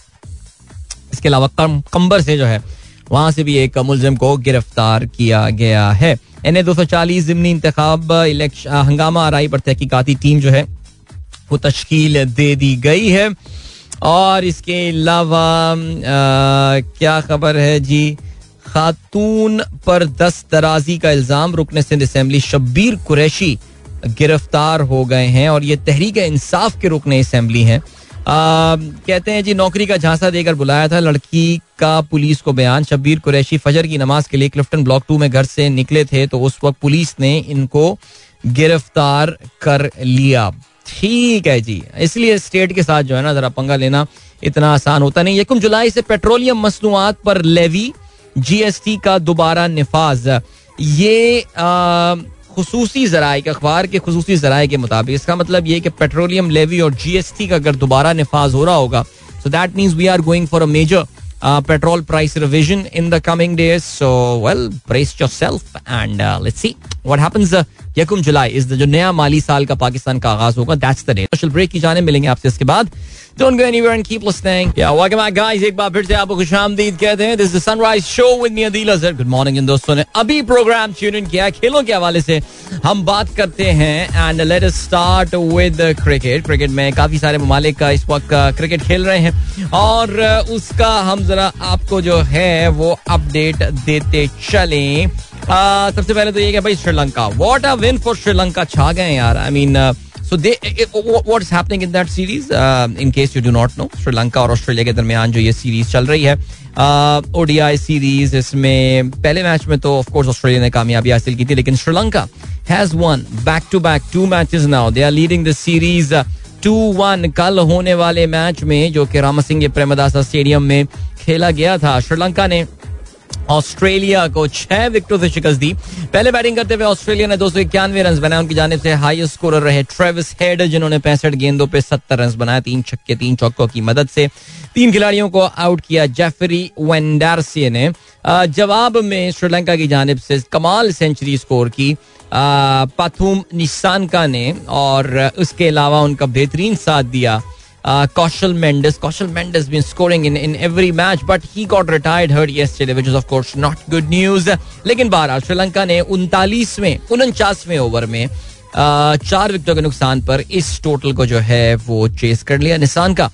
इसके अलावा कंबर से जो है, वहाँ से भी एक मुलजिम को गिरफ़्तार किया गया है। एन ए दो सौ चालीस जिमनी इंतखाब हंगामा आरई पर तहकीकती टीम जो है, वो तश्कील दे दी गई है। और इसके अलावा क्या खबर है जी? खातून पर दस दराजी का इल्ज़ाम रुकने सिंध असम्बली शब्बीर कुरैशी गिरफ़्तार हो गए हैं और ये तहरीक इंसाफ के रुकने असम्बली हैं। कहते हैं जी, नौकरी का झांसा देकर बुलाया था, लड़की का पुलिस को बयान, शब्बीर कुरैशी फजर की नमाज़ के लिए क्लिफ्टन ब्लॉक टू में घर से निकले थे तो उस वक्त पुलिस ने इनको गिरफ़्तार कर लिया। ठीक है जी, इसलिए स्टेट के साथ जो है ना, जरा पंगा लेना इतना आसान होता नहीं यकम जुलाई से पेट्रोलियम मसनूआत पर लेवी जीएसटी का दोबारा नफाज। ये खसूसी जराए अखबार के खसूसी जराए के मुताबिक, इसका मतलब ये कि पेट्रोलियम लेवी और जीएसटी का अगर दोबारा निफाज हो रहा होगा so that means we are going for a major petrol price revision in the coming days so well brace yourself and let's see what happens यकुम जुलाई इस जो नया माली साल का पाकिस्तान का आगाज़ होगा दैट्स द डे ब्रेक की जाने मिलेंगे आपसे इसके बाद Don't go anywhere and keep listening. Yeah, welcome back guys. एक बार फिर से आपको खुशामदीद कहते हैं. This is the Sunrise Show with me Adil Azhar. Good इन दोस्तों ने अभी प्रोग्राम ट्यून इन किया खेलों के हवाले से हम बात करते हैं and let us start with cricket cricket में काफ़ी सारे ममालिक इस वक्त क्रिकेट खेल रहे हैं और उसका हम जरा आपको जो है वो अपडेट देते चलें सबसे पहले तो ये भाई Sri Lanka what a win for Sri Lanka छा गए यार। I mean so they what is happening in that series in case you do not know Sri Lanka और ऑस्ट्रेलिया के दरमियान जो ये सीरीज़ चल रही है ओडीआई uh, सीरीज़ इसमें पहले मैच में तो ऑफ़ कोर्स ऑस्ट्रेलिया ने कामयाबी हासिल की थी लेकिन Sri Lanka has won back to back two matches now they are leading the series two one कल होने वाले मैच में जो कि रामा सिंह प्रेमदासा स्टेडियम में खेला गया था श्रीलंका ने ऑस्ट्रेलिया को छह विकेटों से शिकस्त दी। पहले बैटिंग करते हुए ऑस्ट्रेलिया ने दो सौ इक्यानवे रन बनाए, उनकी जानब से हाईएस्ट स्कोरर रहे ट्रेविस हेड जिन्होंने पैंसठ गेंदों पे सत्तर रन बनाए, तीन छक्के, तीन चौकों की मदद से। तीन खिलाड़ियों को आउट किया जेफरी वेंडारसिए ने। जवाब में श्रीलंका की जानब से कमाल सेंचुरी स्कोर की पाथुम निशानका ने, और उसके अलावा उनका बेहतरीन साथ दिया uh, Kaushal Mendes. Kaushal Mendes been scoring in in every match, but he got retired hurt yesterday, which is of course not good news. लेकिन बहरहाल श्रीलंका ने उनतालीसवें उनचासवें ओवर में चार विकेटों के नुकसान पर इस टोटल को जो है वो चेस कर लिया। Nissanka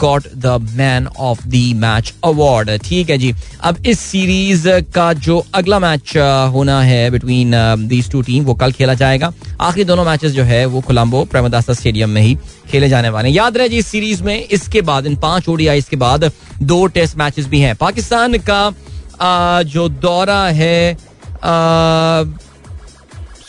got the man of the match award ठीक है जी। अब इस सीरीज़ का जो अगला मैच होना है बिटवीन दीज टू टीम वो कल खेला जाएगा। आखिरी दोनों मैचेस जो है वो कोलंबो प्रेमदासा स्टेडियम में ही खेले जाने वाले याद रहे जी इस सीरीज़ में, इसके बाद, इन पाँच ओडीआई के बाद दो टेस्ट मैचेस भी हैं। पाकिस्तान का जो दौरा है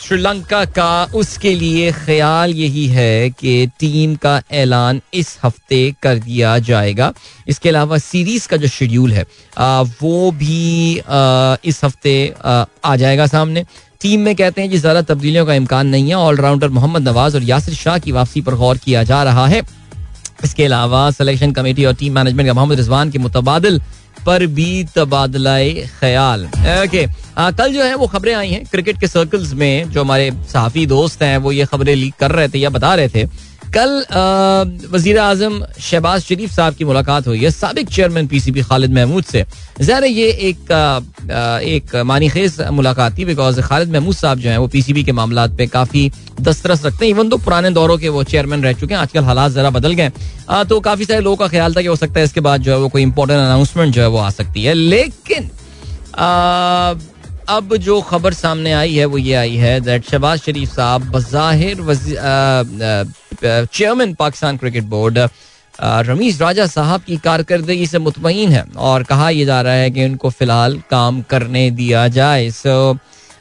श्रीलंका का उसके लिए ख्याल यही है कि टीम का ऐलान इस हफ़्ते कर दिया जाएगा। इसके अलावा सीरीज़ का जो शेड्यूल है वो भी इस हफ़्ते आ, आ जाएगा सामने। टीम में कहते हैं कि ज़्यादा तब्दीलियों का इम्कान नहीं है। ऑलराउंडर मोहम्मद नवाज़ और यासिर शाह की वापसी पर गौर किया जा रहा है। इसके अलावा सिलेक्शन कमेटी और टीम मैनेजमेंट का मोहम्मद रिजवान के मुतबादल पर भी तबादला ख्याल। ओके कल जो है वो खबरें आई हैं, क्रिकेट के सर्कल्स में जो हमारे सहाफ़ी दोस्त हैं, वो ये खबरें लीक कर रहे थे या बता रहे थे कल वज़ीर आज़म शहबाज शरीफ साहब की मुलाकात हुई है सबक chairman P C PCB Khalid Mahmood से। ज़ाहिर ये एक आ, एक मानी खेज मुलाकात थी बिकॉज़ खालिद महमूद साहब जो है वो पी सी पीसीबी के मामला पे काफ़ी दस्तरस रखते हैं। इवन तो पुराने दौरों के वो चेयरमैन रह चुके हैं आजकल हालात ज़रा बदल गए तो काफ़ी सारे लोगों का ख्याल था कि हो सकता है इसके बाद जो है वो कोई इंपॉर्टेंट अनाउंसमेंट जो है वो आ सकती है। लेकिन अब जो खबर सामने आई है, वो ये आई है दैट शहबाज शरीफ साहब बज़ाहिर chairman Pakistan cricket board Ramiz Raja साहब की कारकर्दगी से मुतमिन है और कहा यह जा रहा है कि उनको फ़िलहाल काम करने दिया जाए। So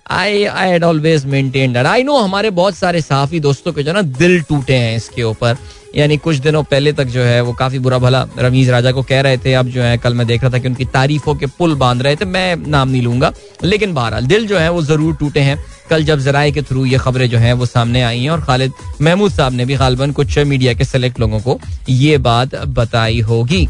I I had always maintain I know हमारे बहुत सारे सहाफ़ी दोस्तों के जो ना दिल टूटे हैं इसके ऊपर। यानी कुछ दिनों पहले तक जो है वो काफ़ी बुरा भला रमीज राजा को कह रहे थे। अब जो है कल मैं देख रहा था कि उनकी तारीफों के पुल बाँध रहे थे। मैं नाम नहीं लूँगा, लेकिन बहरहाल दिल जो है वो ज़रूर टूटे हैं। कल जब जराए के थ्रू ये खबरें जो हैं वो सामने आई हैं और खालिद महमूद साहब ने भी गालबन कुछ मीडिया के सेलेक्ट लोगों को ये बात बताई होगी।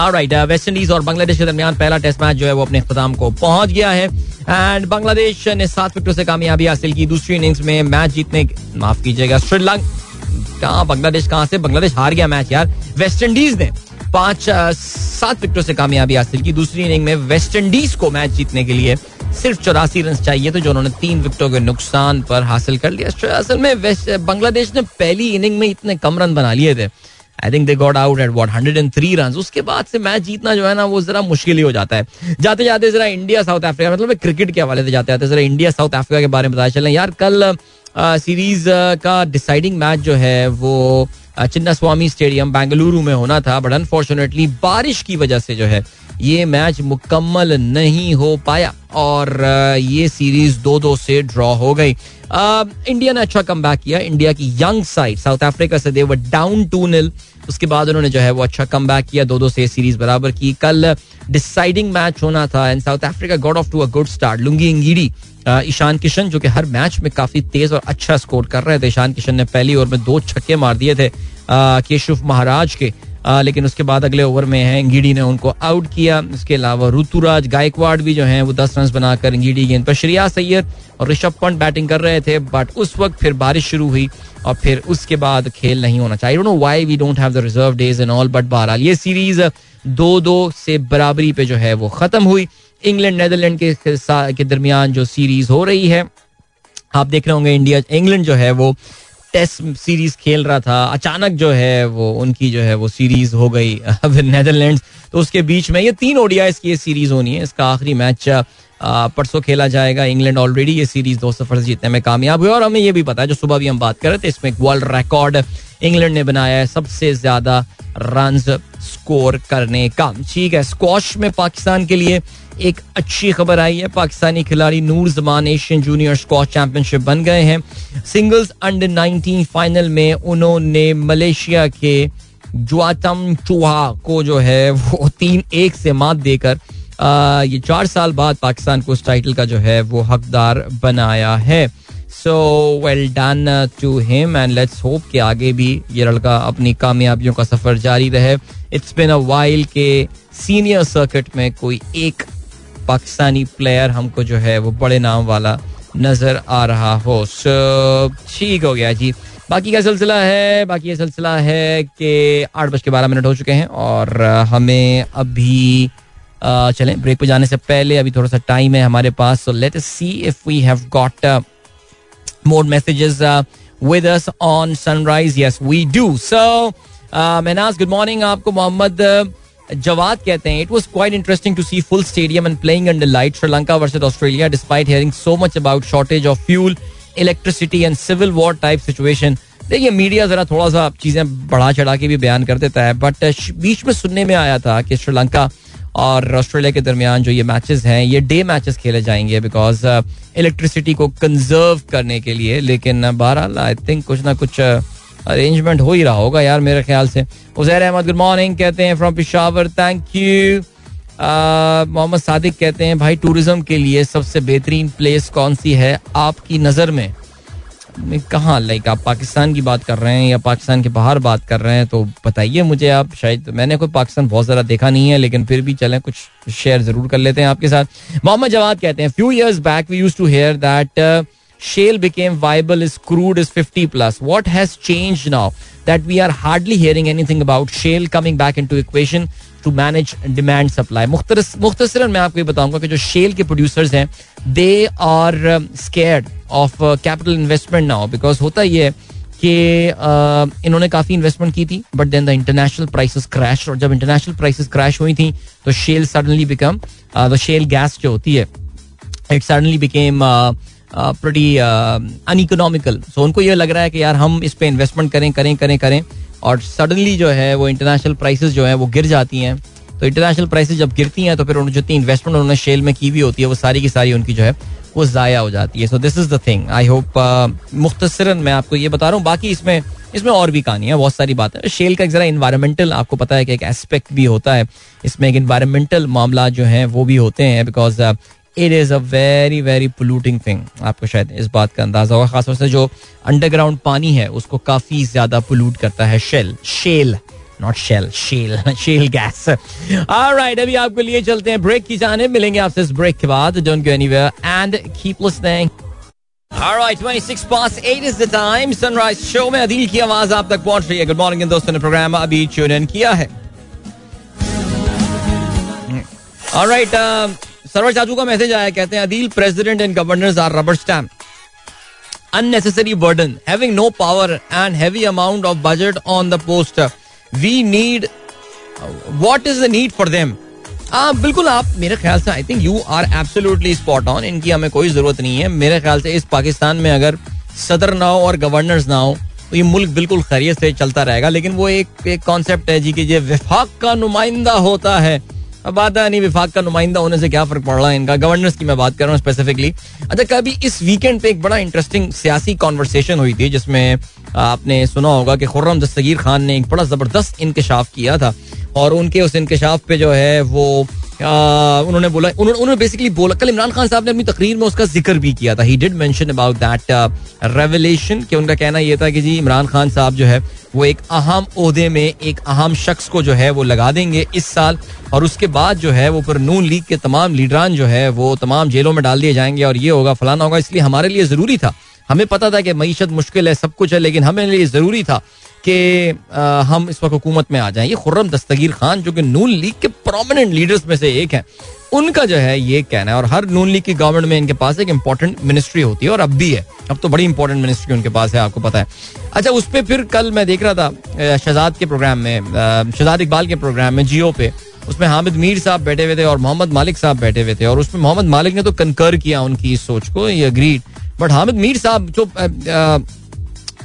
राइट वेस्ट इंडीज और बांग्लादेश के दरमियान पहला टेस्ट मैच जो है वो अपने अख्ताम को पहुँच गया है। एंड बांग्लादेश ने सात विकेटों से कामयाबी हासिल की। दूसरी इनिंग्स में मैच जीतने, माफ़ कीजिएगा श्रीलंका कहा? बांग्लादेश कहाँ से? बांग्लादेश हार गया मैच यार। वेस्ट इंडीज ने पाँच सात विकेटों से कामयाबी हासिल की। दूसरी इनिंग में वेस्ट इंडीज को मैच जीतने के लिए सिर्फ़ चौरासी रन चाहिए थे जो उन्होंने तीन विकेटों के नुकसान पर हासिल कर लिया। असल में बांग्लादेश ने पहली इनिंग में इतने कम रन बना लिए थे। I think they got out at what hundred and three run उसके बाद से मैच जीतना जो है ना, वो जरा मुश्किल ही हो जाता है। जाते जाते जरा इंडिया साउथ अफ्रीका मतलब क्रिकेट के हवाले से जाते जाते जरा इंडिया साउथ अफ्रीका के बारे में बताया। चलें यार, कल सीरीज़ का डिसाइडिंग मैच जो है वो चिन्ना स्वामी स्टेडियम बेंगलुरु में होना था बट अनफॉर्चुनेटली बारिश की वजह से जो है ये मैच मुकम्मल नहीं हो पाया और ये सीरीज़ दो दो से ड्रॉ हो गई। इंडिया ने अच्छा कम किया। इंडिया की यंग साइड साउथ अफ्रीका से देवर डाउन टू निल उसके बाद उन्होंने जो है वो अच्छा कम किया दो दो से सीरीज़ बराबर की। कल डिसाइडिंग मैच होना था and South Africa got off to a good start Lungi Ngidi Ishan Kishan, जो कि हर मैच में काफ़ी तेज और अच्छा स्कोर कर रहे थे। ईशान किशन ने पहली ओवर में दो छक्के मार दिए थे केशव महाराज के। लेकिन उसके बाद अगले ओवर में है इंगीडी ने उनको आउट किया। इसके अलावा ऋतुराज गायकवाड़ भी जो है, वो दस रन बनाकर इंगीडी गेंद पर श्रेया सैयद और ऋषभ पंत बैटिंग कर रहे थे बट उस वक्त फिर बारिश शुरू हुई और फिर उसके बाद खेल नहीं होना चाहिए। No why we don't have the reserve days and all but बहरहाल ये सीरीज़ दो दो से बराबरी पे जो है, वो खत्म हुई। इंग्लैंड, नेदरलैंड के के दरमियान जो सीरीज़ हो रही है, आप देख रहे होंगे, इंडिया, इंग्लैंड जो है, वो टेस्ट सीरीज़ खेल रहा था। अचानक जो है वो, उनकी जो है वो सीरीज़ हो गई नेदरलैंड तो उसके बीच में ये तीन ओडिया की ये सीरीज़ होनी है। इसका आखिरी मैच परसों खेला जाएगा। इंग्लैंड ऑलरेडी ये सीरीज़ दो सफ़र जीतने में कामयाब हुआ और हमें ये भी पता है, जो सुबह भी हम बात कर रहे थे, इसमें वर्ल्ड रिकॉर्ड इंग्लैंड ने बनाया है सबसे ज़्यादा रन स्कोर करने का। ठीक है स्क्वाश में पाकिस्तान के लिए एक अच्छी खबर आई है, पाकिस्तानी खिलाड़ी Noor Zaman Asian junior squash championship बन गए हैं। सिंगल्स अंडर 19 फाइनल में उन्होंने मलेशिया के जुआतम चूहा को जो है, वो तीन एक से मात देकर ये चार साल बाद पाकिस्तान को उस टाइटल का जो है, वो हकदार बनाया है। So well done to him and let's hope कि आगे भी ये लड़का अपनी कामयाबियों का सफ़र जारी रहे। इट्स बिन अ वाइल के सीनियर सर्किट में कोई एक पाकिस्तानी प्लेयर हमको जो है वो बड़े नाम वाला नज़र आ रहा हो। सो ठीक हो गया जी। बाकी का सिलसिला है, बाकी ये सिलसिला है कि आठ बज के बारह मिनट हो चुके हैं और हमें अभी चलें। ब्रेक पे जाने से पहले अभी थोड़ा सा टाइम है हमारे पास। So let see if we have got more messages with us on Sunrise yes we do so Menaz good morning आपको, मोहम्मद जवाद कहते हैं it was quite interesting to see full stadium and playing under light Sri Lanka versus Australia despite hearing so much about shortage of fuel electricity and civil war type situation देखिए media जरा थोड़ा सा चीज़ें बढ़ा चढ़ा के भी बयान कर देता है बट बीच में सुनने में आया था कि श्रीलंका और ऑस्ट्रेलिया के दरमियान जो ये मैचेस हैं, ये डे मैचेस खेले जाएँगे बिकॉज़ इलेक्ट्रिसिटी को कंजर्व करने के लिए. लेकिन बहरहाल आई थिंक कुछ ना कुछ अरेंजमेंट हो ही रहा होगा यार मेरे ख्याल से। उजैर अहमद गुड मॉर्निंग कहते हैं from Peshawar thank you Mohammad Sadiq कहते हैं, भाई टूरिज़्म के लिए सबसे बेहतरीन प्लेस कौन सी है आपकी नज़र में? कहाँ लाइक आप पाकिस्तान की बात कर रहे हैं या पाकिस्तान के बाहर बात कर रहे हैं तो बताइए मुझे आप, शायद मैंने कोई पाकिस्तान बहुत ज़्यादा देखा नहीं है, लेकिन फिर भी चलें, कुछ शेयर ज़रूर कर लेते हैं आपके साथ। मोहम्मद जवाद कहते हैं few years back we use to hear that shale became viable is crude is 50 plus. What has changed now? That we are hardly hearing anything about shale coming back into equation to manage demand supply मुख्तसरन मैं आपको ये बताऊँगा कि जो shell के producers हैं they are scared of capital investment now because होता ये कि uh, इन्होंने काफ़ी इन्वेस्टमेंट की थी but then the international prices crash और जब इंटरनेशनल प्राइसेस क्रैश हुई थी तो shale suddenly become the shale gas जो होती है it suddenly became pretty uneconomical so उनको ये लग रहा है कि यार हम इस पर इन्वेस्टमेंट करें करें करें करें, और सडनली जो है वो इंटरनेशनल प्राइसेस जो है वो गिर जाती हैं। तो इंटरनेशनल प्राइसेस जब गिरती हैं तो फिर उन्होंने जितनी इन्वेस्टमेंट उन्होंने शेल में की हुई होती है, वो सारी की सारी उनकी जो है वो ज़ाया हो जाती है। So this is the thing I hope मुख्तसरन मैं आपको ये बता रहा हूँ। बाकी इसमें इसमें और भी कहानी है, बहुत सारी बातें शेल का एक जरा इन्वायरमेंटल आपको पता है कि एक एस्पेक्ट भी होता है। इसमें एक इन्वायरमेंटल मामला जो है वो भी होते हैं because it is a very very polluting thing आपको शायद इस बात का अंदाज़ा होगा खासतौर से जो अंडरग्राउंड पानी है उसको काफ़ी ज़्यादा पोलूट करता है shale shale not shale shale shale gas alright अभी आपको लिए चलते हैं ब्रेक की जाने मिलेंगे आपसे इस ब्रेक के बाद don't go anywhere and keep listening Alright, 26 past 8 is the time. Sunrise show में अदील की आवाज़ आप तक पहुँच रही है। गुड मॉर्निंग दोस्तों ने प्रोग्राम अभी ट्यून इन किया है। Alright, uh, सरवर चाचू का मैसेज आया कहते हैं Adeel president and governors are rubber stamp unnecessary burden, having no power and heavy amount of budget on the post. We need, what is the need for them? हाँ बिल्कुल आप मेरे ख्याल से I think you are absolutely spot on इनकी हमें कोई ज़रूरत नहीं है मेरे ख्याल से इस पाकिस्तान में अगर सदर ना हो और गवर्नर्स ना हो तो ये मुल्क बिल्कुल खैरियत से चलता रहेगा लेकिन वो एक एक कॉन्सेप्ट है जी कि ये विफाक का नुमाइंदा होता है अब बात है विफाक का नुमाइंदा होने से क्या फ़र्क पड़ रहा है इनका? गवर्नर्स की मैं बात कर रहा हूँ स्पेसिफिकली अच्छा कभी इस वीकेंड पे एक बड़ा इंटरेस्टिंग सियासी कॉन्वर्सेशन हुई थी, जिसमें आपने सुना होगा कि खुर्रम दस्तगीर खान ने एक बड़ा ज़बरदस्त इंकशाफ किया था। और उनके उस इंकशाफ पे जो है वो उन्होंने बोला, उन्होंने उन्होंने बेसिकली बोला, कल इमरान खान साहब ने अपनी तकरीर में उसका ज़िक्र भी किया था। He did mention about that revelation कि उनका कहना यह था कि जी, इमरान खान साहब जो है, वो एक अहम अहदे में, एक अहम शख्स को जो है, वो लगा देंगे इस साल। और उसके बाद जो है, वो फिर नून लीग के तमाम लीडरान जो है, वो तमाम जेलों में डाल दिए जाएँगे। और ये होगा, फलाना होगा, इसलिए हमारे लिए ज़रूरी था। हमें पता था कि मीशत मुश्किल है, सब कुछ है, लेकिन हमें लिए ज़रूरी था कि हम इस वक्त हुकूमत में आ जाएँ। ये खुर्रम दस्तगीर खान, जो कि नून लीग के प्रोमिनेंट लीडर्स में से एक हैं, उनका जो है ये कहना है, और हर नून लीग की गवर्नमेंट में इनके पास एक इंपॉर्टेंट मिनिस्ट्री होती है, और अब भी है। अब तो बड़ी इंपॉर्टेंट मिनिस्ट्री उनके पास है, आपको पता है। अच्छा उस पर फिर कल मैं देख रहा था शहजाद के प्रोग्राम में शहजाद इकबाल के प्रोग्राम में, जियो पे, उसमें हामिद मीर साहब बैठे हुए थे और मोहम्मद मालिक साहब बैठे हुए थे, और उसमें मोहम्मद मालिक ने तो कंकर किया उनकी इस सोच को, ये अग्रीड बट हामिद मीर साहब जो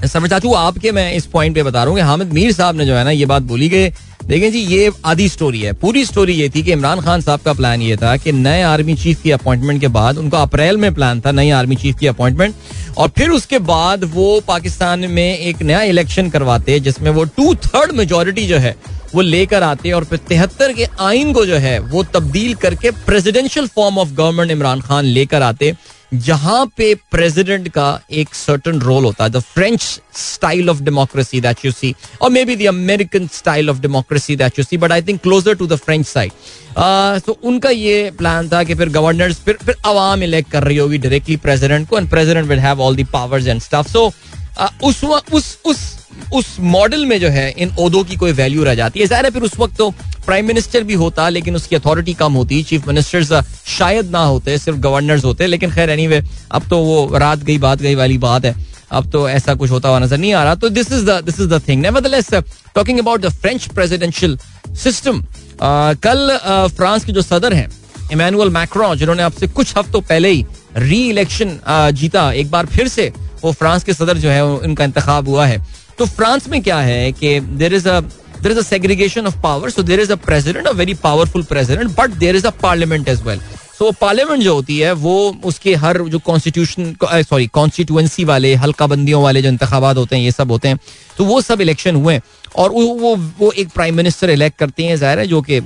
समझ चाचू आपके मैं इस पॉइंट पे बता रहा हूँ कि हामिद मीर साहब ने जो है ना ये बात बोली कि देखें जी, ये आधी स्टोरी है। पूरी स्टोरी ये थी कि इमरान खान साहब का प्लान ये था कि नए आर्मी चीफ की अपॉइंटमेंट के बाद उनका अप्रैल में प्लान था नई आर्मी चीफ की अपॉइंटमेंट और फिर उसके बाद वो पाकिस्तान में एक नया इलेक्शन करवाते जिसमें वो टू थर्ड मेजोरिटी जो है, वो लेकर आते और फिर तिहत्तर के आइन को जो है, वो तब्दील करके presidential form of government Imran Khan लेकर आते जहाँ पे प्रेसिडेंट का एक सर्टन रोल होता है the French style of democracy that you see और maybe the American style of democracy that you see but I think closer to the French side तो उनका ये प्लान था कि फिर गवर्नर्स फिर फिर आवाम इलेक्ट कर रही होगी डायरेक्टली प्रेसिडेंट को and president will have all the powers and stuff so उस उस उस उस मॉडल में जो है इन ओदो की कोई वैल्यू रह जाती है। ज़ाहिर है फिर उस वक्त तो प्राइम मिनिस्टर भी होता लेकिन उसकी अथॉरिटी कम होती। चीफ मिनिस्टर्स शायद ना होते सिर्फ़ गवर्नर्स होते। लेकिन खैर एनी anyway, अब तो वो रात गई बात गई वाली बात है। अब तो ऐसा कुछ होता हुआ नज़र नहीं आ रहा। तो this is this is the thing nevertheless talking about the French presidential system कल फ्रांस के जो सदर हैं इमानुअल मैक्रो जिन्होंने आपसे कुछ हफ्तों पहले ही री इलेक्शन जीता एक बार फिर से वो फ्रांस के सदर जो है उनका इंतखाब हुआ है। तो फ्रांस में क्या है कि there is a there is a segregation of power so there is a president a very powerful president but there is a parliament as well so parliament जो होती है, वो उसके हर जो कॉन्स्टिट्यूशन सॉरी कॉन्स्टिट्यूएंसी वाले हल्का बंदियों वाले जो इंतबात होते हैं, ये सब होते हैं तो वो सब इलेक्शन हुए और वो वो वो एक प्राइम मिनिस्टर इलेक्ट करते हैं, ज़ाहिर है, जो कि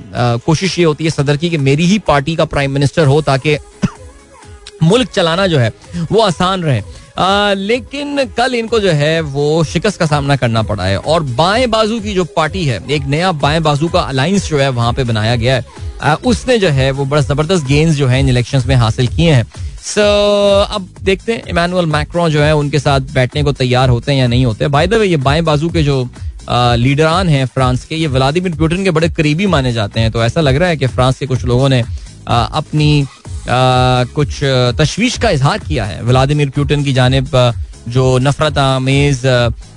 कोशिश ये होती है सदर की कि मेरी ही पार्टी का प्राइम मिनिस्टर हो ताकि मुल्क चलाना जो है, वो आसान रहे। लेकिन कल इनको जो है वो शिकस्त का सामना करना पड़ा है और बाएँ बाजू की जो पार्टी है एक नया बाएँ बाजू का अलायंस जो है वहाँ पे बनाया गया है। आ, उसने जो है वो बड़ा ज़बरदस्त गेम्स जो है इन इलेक्शन में हासिल किए हैं। सो so, अब देखते हैं इमानुअल मैक्रो जो है उनके साथ बैठने को तैयार होते हैं या नहीं होते बाय द वे ये बाएँ बाजू के जो लीडरान हैं फ्रांस के ये व्लादिमिर पुटिन के बड़े करीबी माने जाते हैं। तो ऐसा लग रहा है कि फ्रांस के कुछ लोगों ने आ, अपनी कुछ तशवीश का इजहार किया है। व्लादिमिर पुतिन की जानब जो नफरत, आमेज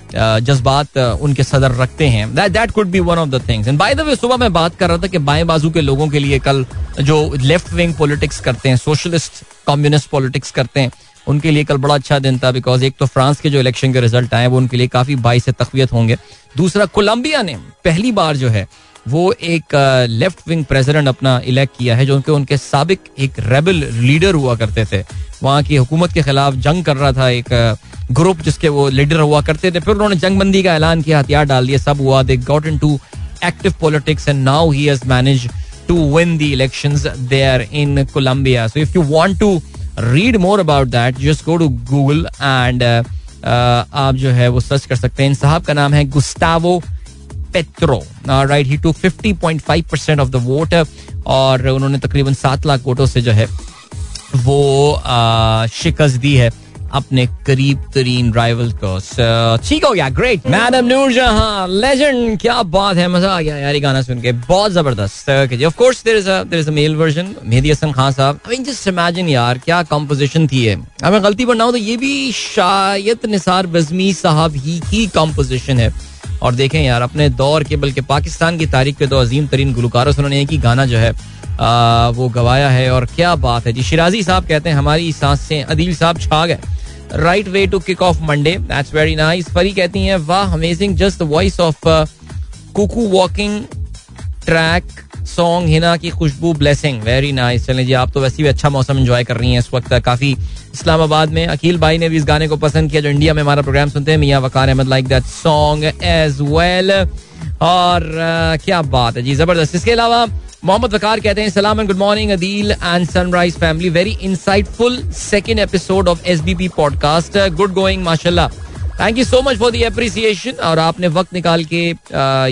जज्बात उनके सदर रखते हैं। That could be one of the things and by the way सुबह मैं बात कर रहा था कि बाएँ बाजू के लोगों के लिए कल जो लेफ़्ट विंग पॉलिटिक्स करते हैं सोशलिस्ट कम्युनिस्ट पॉलिटिक्स करते हैं, उनके लिए कल बड़ा अच्छा दिन था बिकॉज़ एक तो फ्रांस के जो इलेक्शन के रिज़ल्ट आए, वो उनके लिए काफ़ी बाई से तकवीत होंगे। दूसरा, कोलंबिया ने पहली बार जो है वो एक लेफ़्ट विंग प्रेसिडेंट अपना इलेक्ट किया है, जो उनके उनके सबक एक रेबल लीडर हुआ करते थे। वहाँ की हुकूमत के खिलाफ जंग कर रहा था एक ग्रुप जिसके वो लीडर हुआ करते थे। फिर उन्होंने जंगबंदी का ऐलान किया, हथियार डाल दिए, सब हुआ। They got into active politics and now he has manage to win the elections there in Colombia so if you want to read more about that just go to Google and आप जो है वो search कर सकते हैं। इन साहब का नाम है Gustavo Petro. Right he to fifty point five percent of the vote और उन्होंने तकरीबन सात लाख वोटों से जो है, वो शिकस्त दी है अपने करीब तरीन राइवल को। ठीक हो गया ग्रेट मैडम नूर जहाँ लेजेंड क्या बात है, मज़ा आ गया यार ये गाना सुन के। बहुत ज़बरदस्त of course there is a there is a male version Mehdi Hasan Khan साहब। आई मीन जस्ट इमेजिन यार, क्या कंपोजिशन थी है अगर गलती पर ना हो तो ये भी शायद निसार बजमी साहब ही की कंपोजिशन है। और देखें यार अपने दौर के बल्कि पाकिस्तान की तारीख के दो अजीम तरीन गुलकारों से उन्होंने एक ही गाना जो है आ, वो गवाया है। और क्या बात है जी शिराजी साहब कहते हैं हमारी साँसें अदील साहब छा गए। Right way to kick off Monday that's very nice Fari कहती हैं वाह amazing just voice of cuckoo walking track song Hina की खुशबू ब्लेसिंग वेरी नाइस चलें जी आप तो वैसे भी अच्छा मौसम एंजॉय कर रही हैं इस वक्त। काफ़ी इस्लामाबाद में अकील भाई ने भी इस गाने को पसंद किया जो इंडिया में हमारा प्रोग्राम सुनते हैं मियाँ Waqar Ahmad like that song as well और uh, क्या बात है जी ज़बरदस्त। इसके अलावा मोहम्मद वकार कहते हैं सलाम and good morning Adeel and Sunrise family very insightful second episode of S B P podcast good going माशाल्लाह। Thank you so much for the appreciation और आपने वक्त निकाल के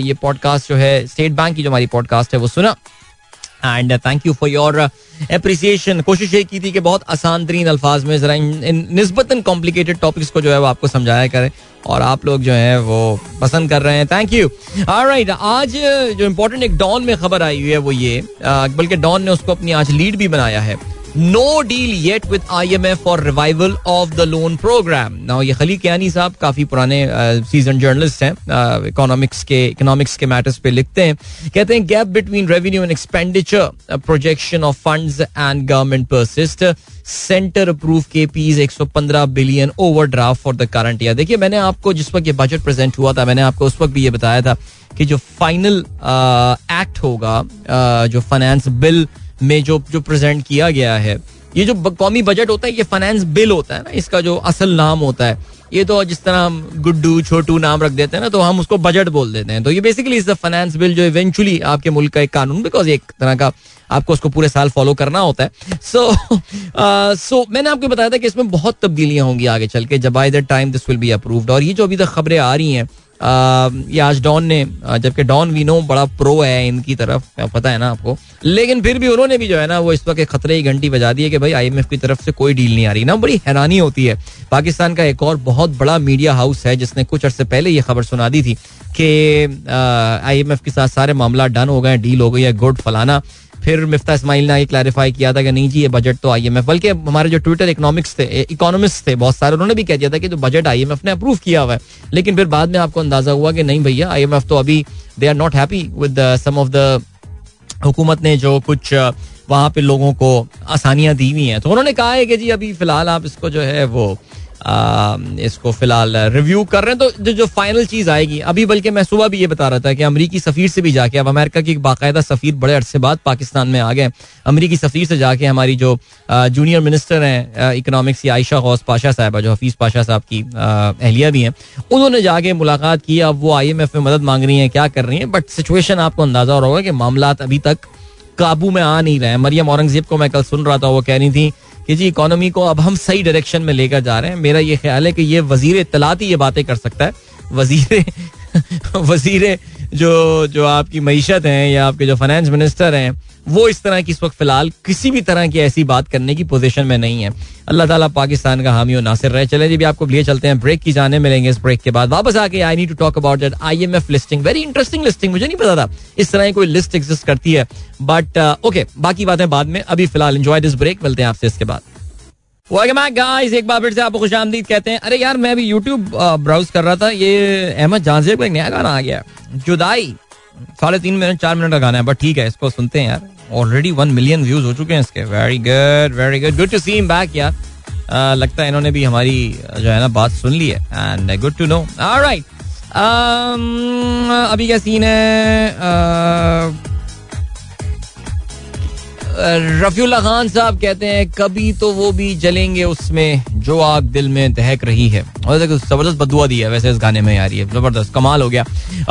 ये पॉडकास्ट जो है स्टेट बैंक की जो हमारी पॉडकास्ट है, वो सुना। And thank you for your appreciation कोशिश ये की थी कि बहुत आसान तरीन अल्फाज में जरा नस्बतन कॉम्प्लिकेटेड टॉपिक्स को जो है वो आपको समझाया करें। और आप लोग जो है, वो पसंद कर रहे हैं। थैंक यू राइट आज जो इम्पोर्टेंट एक डॉन में खबर आई हुई है, वो ये बल्कि डॉन ने उसको अपनी आज लीड भी बनाया है। No deal yet with I M F for revival of the loan program now ये खली कियानी साहब काफ़ी पुराने सीज़न जर्नलिस्ट हैं इकोनॉमिक्स के इकोनॉमिक्स के मैटर्स पे लिखते हैं। कहते हैं gap between revenue and expenditure projection of funds and government persist center approve K P's 115 billion overdraft for the current year देखिए, मैंने आपको जिस वक्त ये बजट प्रेजेंट हुआ था, मैंने आपको उस वक्त भी ये बताया था कि जो फाइनल एक्ट होगा जो फाइनेंस बिल में जो जो प्रेजेंट किया गया है। ये जो कौमी बजट होता है ये फाइनेंस बिल होता है ना इसका जो असल नाम होता है। ये तो जिस तरह हम गुड्डू छोटू नाम रख देते हैं ना तो हम उसको बजट बोल देते हैं। तो ये basically is the finance bill जो इवेंचुअली आपके मुल्क का एक कानून बिकॉज़ एक तरह का आपको उसको पूरे साल फॉलो करना होता है। सो so, सो uh, so, मैंने आपको बताया था कि इसमें बहुत तब्दीलियाँ होंगी आगे चल के जब by the time this will be approved और ये जो अभी तक खबरें आ रही हैं ये आज डॉन ने जबकि डॉन वी नो बड़ा प्रो है इनकी तरफ़ पता है ना आपको। लेकिन फिर भी उन्होंने भी जो है ना, वो इस वक्त खतरे की घंटी बजा दी है कि भाई आईएमएफ की तरफ़ से कोई डील नहीं आ रही। ना, बड़ी हैरानी होती है। पाकिस्तान का एक और बहुत बड़ा मीडिया हाउस है, जिसने कुछ अर्से पहले ये खबर सुना दी थी कि आईएमएफ के साथ सारे मामला डन हो गए डील हो गई है, गुड फलाना। फिर मिफ्ता इसमाइल ने क्लैरिफाई किया था कि नहीं जी, ये बजट तो आईएमएफ बल्कि हमारे जो ट्विटर इकोनॉमिक्स थे इकोनॉमिस्ट थे, बहुत सारे, उन्होंने भी कह दिया था कि जो बजट आईएमएफ ने अप्रूव किया हुआ है। लेकिन फिर बाद में आपको अंदाज़ा हुआ कि नहीं भैया आई एम एफ़ तो अभी they are not happy with some of the हुकूमत ने जो कुछ वहाँ पे लोगों को आसानियाँ दी हुई हैं। तो उन्होंने कहा है कि जी, अभी फ़िलहाल आप इसको जो है वो इसको फ़िलहाल रिव्यू कर रहे हैं। तो जो, जो फाइनल चीज़ आएगी अभी बल्कि मैं सुबह भी ये बता रहा था कि अमरीकी सफीर से भी जाके अब अमेरिका की एक बाकायदा सफीर बड़े अरसे बाद पाकिस्तान में आ गए। अमरीकी सफीर से जाके हमारी जो जूनियर मिनिस्टर हैं इकोनॉमिक्स की आयशा गौस पाशा साहब जो हफीज पाशा साहब की अहलिया भी हैं उन्होंने जाके मुलाकात की। अब वो आई एम एफ़ में मदद मांग रही हैं क्या कर रही हैं? बट सिचुएशन आपको अंदाज़ा हो रहा होगा कि मामला अभी तक काबू में आ नहीं रहे हैं। मरियम औरंगज़ेब को मैं कल सुन रहा था वो कह रही थी कि जी इकोनॉमी को अब हम सही डायरेक्शन में लेकर जा रहे हैं। मेरा ये ख्याल है कि ये वज़ीर इतलात ही ये बातें कर सकता है। वज़ीर वज़ीर जो जो आपकी मीशत हैं या आपके जो फाइनेंस मिनिस्टर हैं वो इस तरह की इस वक्त फ़िलहाल किसी भी तरह की ऐसी बात करने की पोजीशन में नहीं है। अल्लाह ताला पाकिस्तान का हामी नासिर रहे। चले जी भी आपको लिए चलते हैं। ब्रेक की जाने मिलेंगे इस ब्रेक के बाद। वापस आके I need to talk about that IMF listing very interesting listing मुझे नहीं पता था। इस तरह की कोई लिस्ट एग्जिस्ट करती है। बट ओके uh, okay, बाकी बातें बाद में। अभी फ़िलहाल एंजॉय दिस ब्रेक मिलते हैं आपसे इसके बाद। गाइस एक बार फिर से आपको खुश कहते हैं। अरे यार मैं अभी यूट्यूब ब्राउज कर रहा था। ये अहमद जानजेब का एक नया गाना आ गया। जुदाई। साढ़े तीन मिनट, चार मिनट का गाना है बट ठीक है, इसको सुनते हैं यार। ऑलरेडी वन मिलियन व्यूज़ हो चुके हैं इसके। Very good very good good to see him back यार। लगता है इन्होंने भी हमारी जो है ना, बात सुन ली है। And good to know right अभी क्या सीन है? रफीउल्ला खान साहब कहते हैं, कभी तो वो भी जलेंगे उसमें जो आग दिल में दहक रही है। और ज़बरदस्त बदुआ दी है वैसे इस गाने में यार, ये ज़बरदस्त, कमाल हो गया।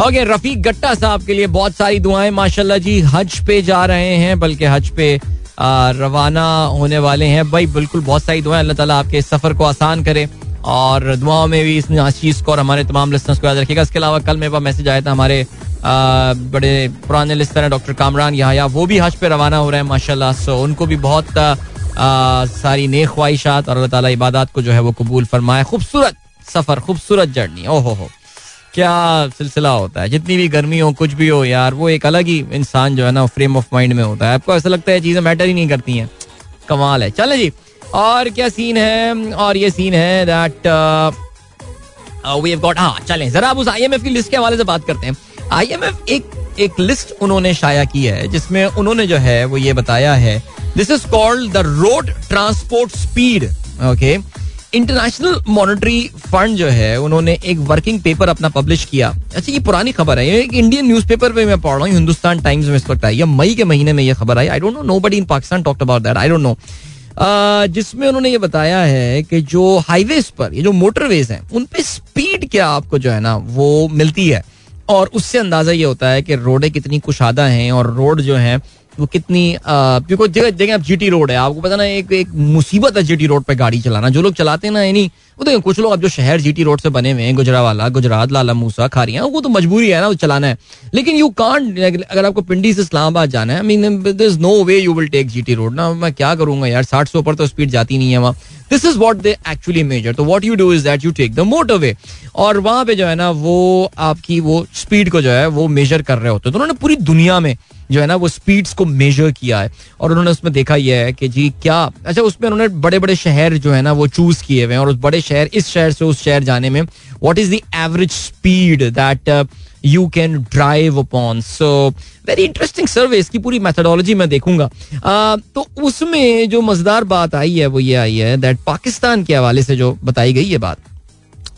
ओके, रफीक गट्टा साहब के लिए बहुत सारी दुआएँ, माशाल्लाह जी, हज पे जा रहे हैं, बल्कि हज पे रवाना होने वाले हैं। भाई, बिल्कुल बहुत सारी दुआएँ, अल्लाह ताला आपके सफ़र को आसान करे। और दुआओं में भी इस चीज़ को और हमारे तमाम लिस्टर्स को याद रखिएगा। इसके अलावा कल मेरे पास मैसेज आया था, हमारे बड़े पुराने लिस्टर हैं, डॉक्टर कामरान यहाँ वो भी हज पे रवाना हो रहे हैं, माशाल्लाह। सो उनको भी बहुत सारी नेक ख्वाहिशात और अल्लाह ताला इबादत को जो है वो कबूल फरमाए। खूबसूरत सफ़र, खूबसूरत जर्नी। ओहो हो, क्या सिलसिला होता है। जितनी भी गर्मी हो, कुछ भी हो यार, वो एक अलग ही इंसान जो है ना फ्रेम ऑफ़ माइंड में होता है। आपको ऐसा लगता है चीज़ें मैटर ही नहीं करती हैं। कमाल है। चले जी, और क्या सीन है? और ये सीन है दैट वी हैव गॉट हाँ चलें, जरा आप उस आईएमएफ की लिस्ट के हवाले से बात करते हैं। आईएमएफ एक एक लिस्ट उन्होंने शाया की है, जिसमें उन्होंने जो है, वो ये बताया है this is called the road transport speed okay International Monetary Fund जो है, उन्होंने एक वर्किंग पेपर अपना पब्लिश किया। अच्छा ये पुरानी खबर है एक इंडियन न्यूज़पेपर पे मैं पढ़ रहा हूँ हिंदुस्तान टाइम्स में इस वक्त आई मई के महीने में ये खबर आई। I don't know nobody in Pakistan talked about that I don't know जिसमें उन्होंने ये बताया है कि जो हाईवेज पर, ये जो मोटरवेज हैं उन पे स्पीड क्या आपको जो है ना, वो मिलती है? और उससे अंदाज़ा ये होता है कि रोडें कितनी कुशादा हैं और रोड जो है वो कितनी क्योंकि जगह जगह अब जीटी रोड है। आपको पता ना, एक एक मुसीबत है जीटी रोड पे गाड़ी चलाना। जो लोग चलाते हैं ना यानी वो देखो, कुछ लोग अब जो शहर जीटी रोड से बने हुए हैं, गुजरावाला, गुजरात, लाला मूसा, खारिया वो तो मजबूरी है ना, वो चलाना है। लेकिन यू कांट अगर आपको पिंडी से इस्लामाबाद जाना है mean this no way you will take GT road ना, मैं क्या करूँगा यार, साठ सौ पर तो स्पीड जाती नहीं है वहाँ। This is what they actually measure तो what you do is that you take the motorway और वहाँ पे जो है ना, वो आपकी वो स्पीड को जो है, वो मेजर कर रहे होते हैं। तो उन्होंने पूरी दुनिया में जो है ना वो स्पीड्स को मेजर किया है और उन्होंने उसमें देखा यह है कि जी क्या अच्छा उसमें उन्होंने बड़े बड़े शहर जो है ना वो चूज़ किए हुए हैं और उस बड़े शहर इस शहर से उस शहर जाने में what is the average speed that you can drive upon so very interesting survey इसकी पूरी मेथडोलॉजी मैं देखूँगा। Uh, तो उसमें जो मज़ेदार बात आई है वो ये आई है दैट पाकिस्तान के हवाले से जो बताई गई है बात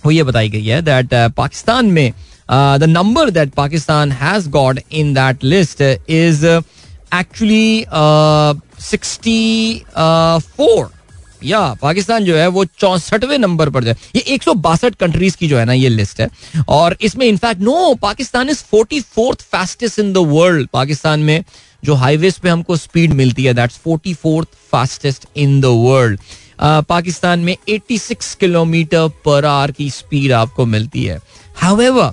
वो ये बताई गई है दैट uh, पाकिस्तान में uh, number that Pakistan has has in that list is actually uh, 64 या पाकिस्तान जो है वो चौसठवें नंबर पर जो है। ये एक सौ बासठ कंट्रीज़ की जो है ना ये लिस्ट है। और इसमें in fact no Pakistan is forty fourth fastest in the world Pakistan में जो हाईवेज पे हमको स्पीड मिलती है that's forty fourth fastest in the world Pakistan में 86 किलोमीटर पर आवर की स्पीड आपको मिलती है। However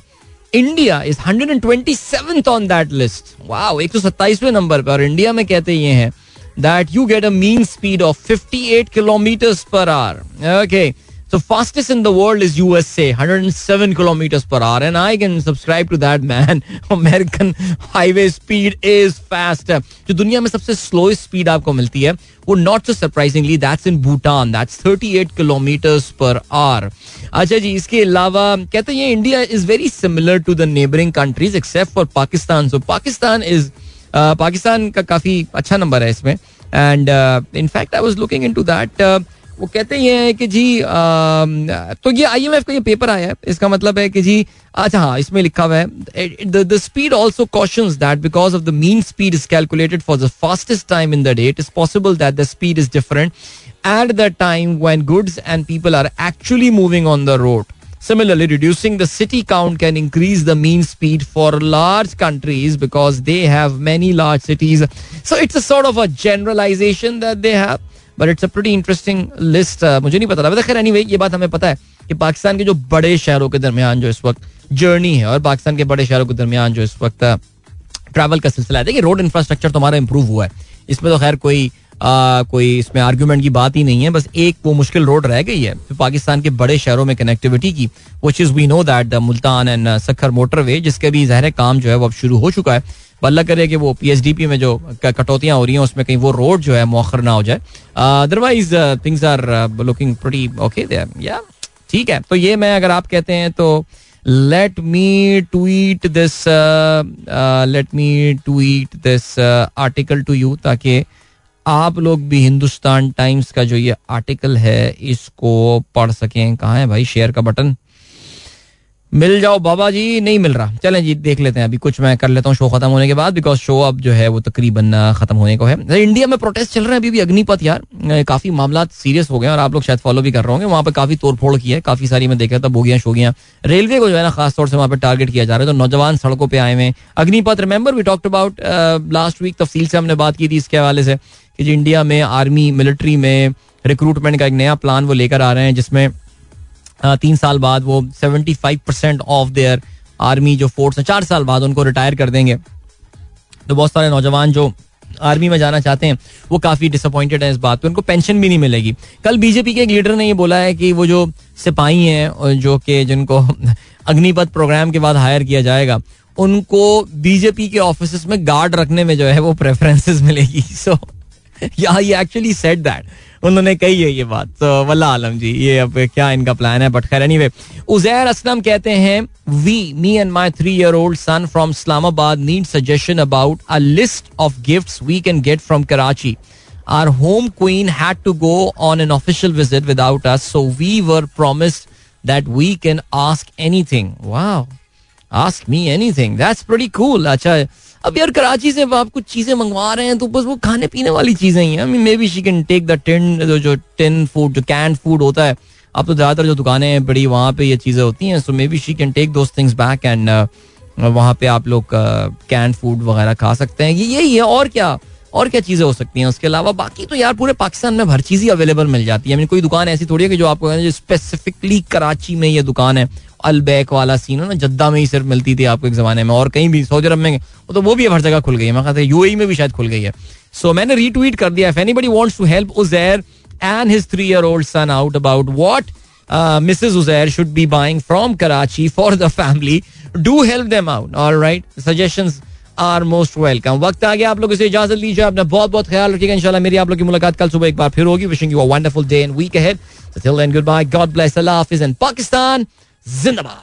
India is 127th on that list wow एक सौ सत्ताईसवें नंबर पर और इंडिया में कहते ये हैं that you get a mean speed of 58 kilometres per hour okay So fastest in the world is USA, 107 kilometers per hour, and I can subscribe to that man. American highway speed is fast. जो दुनिया में सबसे slowest speed आपको मिलती है वो not so surprisingly that's in Bhutan that's 38 kilometres per hour अच्छा जी इसके अलावा कहते हैं India is very similar to the neighbouring countries except for Pakistan so Pakistan is Pakistan का काफ़ी अच्छा नंबर है इसमें. And in fact I was looking into that वो कहते ये हैं कि जी आ, तो ये आईएमएफ का ये पेपर आया है इसका मतलब है कि जी अच्छा हाँ इसमें लिखा हुआ है the speed also question that because of the mean speed is calculated for the fastest time in the day it is possible that the speed is different at the time when goods and people are actually moving on the road Similarly, reducing the city count can increase the mean speed for large countries because they have many large cities. So it's a sort of a generalization that they have. But it's a pretty interesting list मुझे नहीं पता था। खैर anyway ये बात हमें पता है कि पाकिस्तान के जो बड़े शहरों के दरमियान जो इस वक्त जर्नी है और पाकिस्तान के बड़े शहरों के दरमियान जो इस वक्त ट्रैवल uh, का सिलसिला है। देखिए रोड इंफ्रास्ट्रक्चर तो हमारा इंप्रूव हुआ है। इसमें तो खैर कोई आ, uh, कोई इसमें आर्ग्यूमेंट की बात ही नहीं है। बस एक वो मुश्किल रोड रह गई है तो पाकिस्तान के बड़े शहरों में कनेक्टिविटी की which is we know that Multan and Sukkur motorway जिसके भी जहर काम जो है वो अब शुरू हो चुका है। अल्लाह करे कि वो पीएचडीपी में जो कटौतियाँ हो रही हैं, उसमें कहीं वो रोड जो है मौखर ना हो जाए। Otherwise things are looking okay ठीक है। तो ये मैं अगर आप कहते हैं तो let me tweet this let me tweet this article to you ताकि आप लोग भी हिंदुस्तान टाइम्स का जो ये आर्टिकल है, इसको पढ़ सकें। कहाँ है भाई? शेयर का बटन मिल जाओ, बाबा जी, नहीं मिल रहा। चलें जी, देख लेते हैं। अभी कुछ मैं कर लेता हूँ शो खत्म होने के बाद बिकॉज़ शो अब जो है, वो तकरीबन खत्म होने को है। इंडिया में प्रोटेस्ट चल रहे हैं अभी भी, अग्निपथ यार। काफ़ी मामला सीरियस हो गए और आप लोग शायद फॉलो भी कर रहे होंगे। वहाँ पर काफ़ी तोड़फोड़ की है, काफ़ी सारी मैं देखा था, बोगियाँ, शोगियाँ। रेलवे को जो है ना, खासतौर से वहाँ पर टारगेट किया जा रहा है। तो नौजवान सड़कों पर आए हुए Agnipath remember we talked about last week तफसील से हमने बात की थी इसके हवाले से, कि इंडिया में आर्मी मिलिट्री में रिक्रूटमेंट का एक नया प्लान वो लेकर आ रहे हैं, जिसमें तीन साल बाद वो seventy five percent of their army जो फोर्स है, चार साल बाद उनको रिटायर कर देंगे। तो बहुत सारे नौजवान जो आर्मी में जाना चाहते हैं, वो काफ़ी डिसअपॉइंटेड है इस बात पे। उनको पेंशन भी नहीं मिलेगी। कल बीजेपी के एक लीडर ने ये बोला है कि वो जो सिपाही हैं जो कि जिनको अग्निपथ प्रोग्राम के बाद हायर किया जाएगा, उनको बीजेपी के ऑफ़िस में गार्ड रखने में जो है वो प्रेफरेंसेस मिलेगी। सो या एक्चुअली सेट दैट उन्होंने कही है ये बात। तो वल्ला आलम जी, ये अब क्या इनका प्लान है? बट खैर एनी वे उजैर असलम कहते हैं we me and my three year old son from Islamabad need suggestion about a list of gift we can get from Karachi our home queen had to go on an official visit without us so we were promised that we can ask anything वाह ask me anything that's pretty cool अच्छा अब यार कराची से आप कुछ चीज़ें मंगवा रहे हैं तो बस वो खाने पीने वाली चीज़ें ही हैं। May be she can take the tin जो टिन फ़ूड जो कैंड फ़ूड होता है। अब तो ज़्यादातर जो दुकानें हैं, बड़ी वहाँ पे ये चीज़ें होती हैं so maybe she can take those things back and वहाँ पे आप लोग कैन फ़ूड वगैरह खा सकते हैं। ये, यही है, और क्या और क्या चीज़ें हो सकती हैं उसके अलावा। बाकी तो यार पूरे पाकिस्तान में हर चीज़ ही अवेलेबल मिल जाती है। कोई दुकान ऐसी थोड़ी है कि जो आपको स्पेसिफिकली कराची में ये दुकान है अलबैक वाला सीन है ना जद्दा में ही सिर्फ़ मिलती थी आपको एक जमाने में और कहीं भी सऊदी अरब में तो वो भी हर जगह खुल गई है। मैं कहता यूएई में भी शायद खुल गई है। सो so, मैंने रीट्वीट कर दिया if anybody wants to help Uzair and his three year old son out about what Mrs Uzair should be buying from Karachi for the family do help them out alright suggestions are most welcome वक्त आ गया आप लोग इसे इजाज़त लीजिए अपना बहुत बहुत ख्याल रखिएगा इंशाल्लाह मेरी आप लोग की मुलाकात कल सुबह एक बार फिर होगी। Wishing you a wonderful day and week ahead so till then goodbye. God bless. allah hafiz and 全玉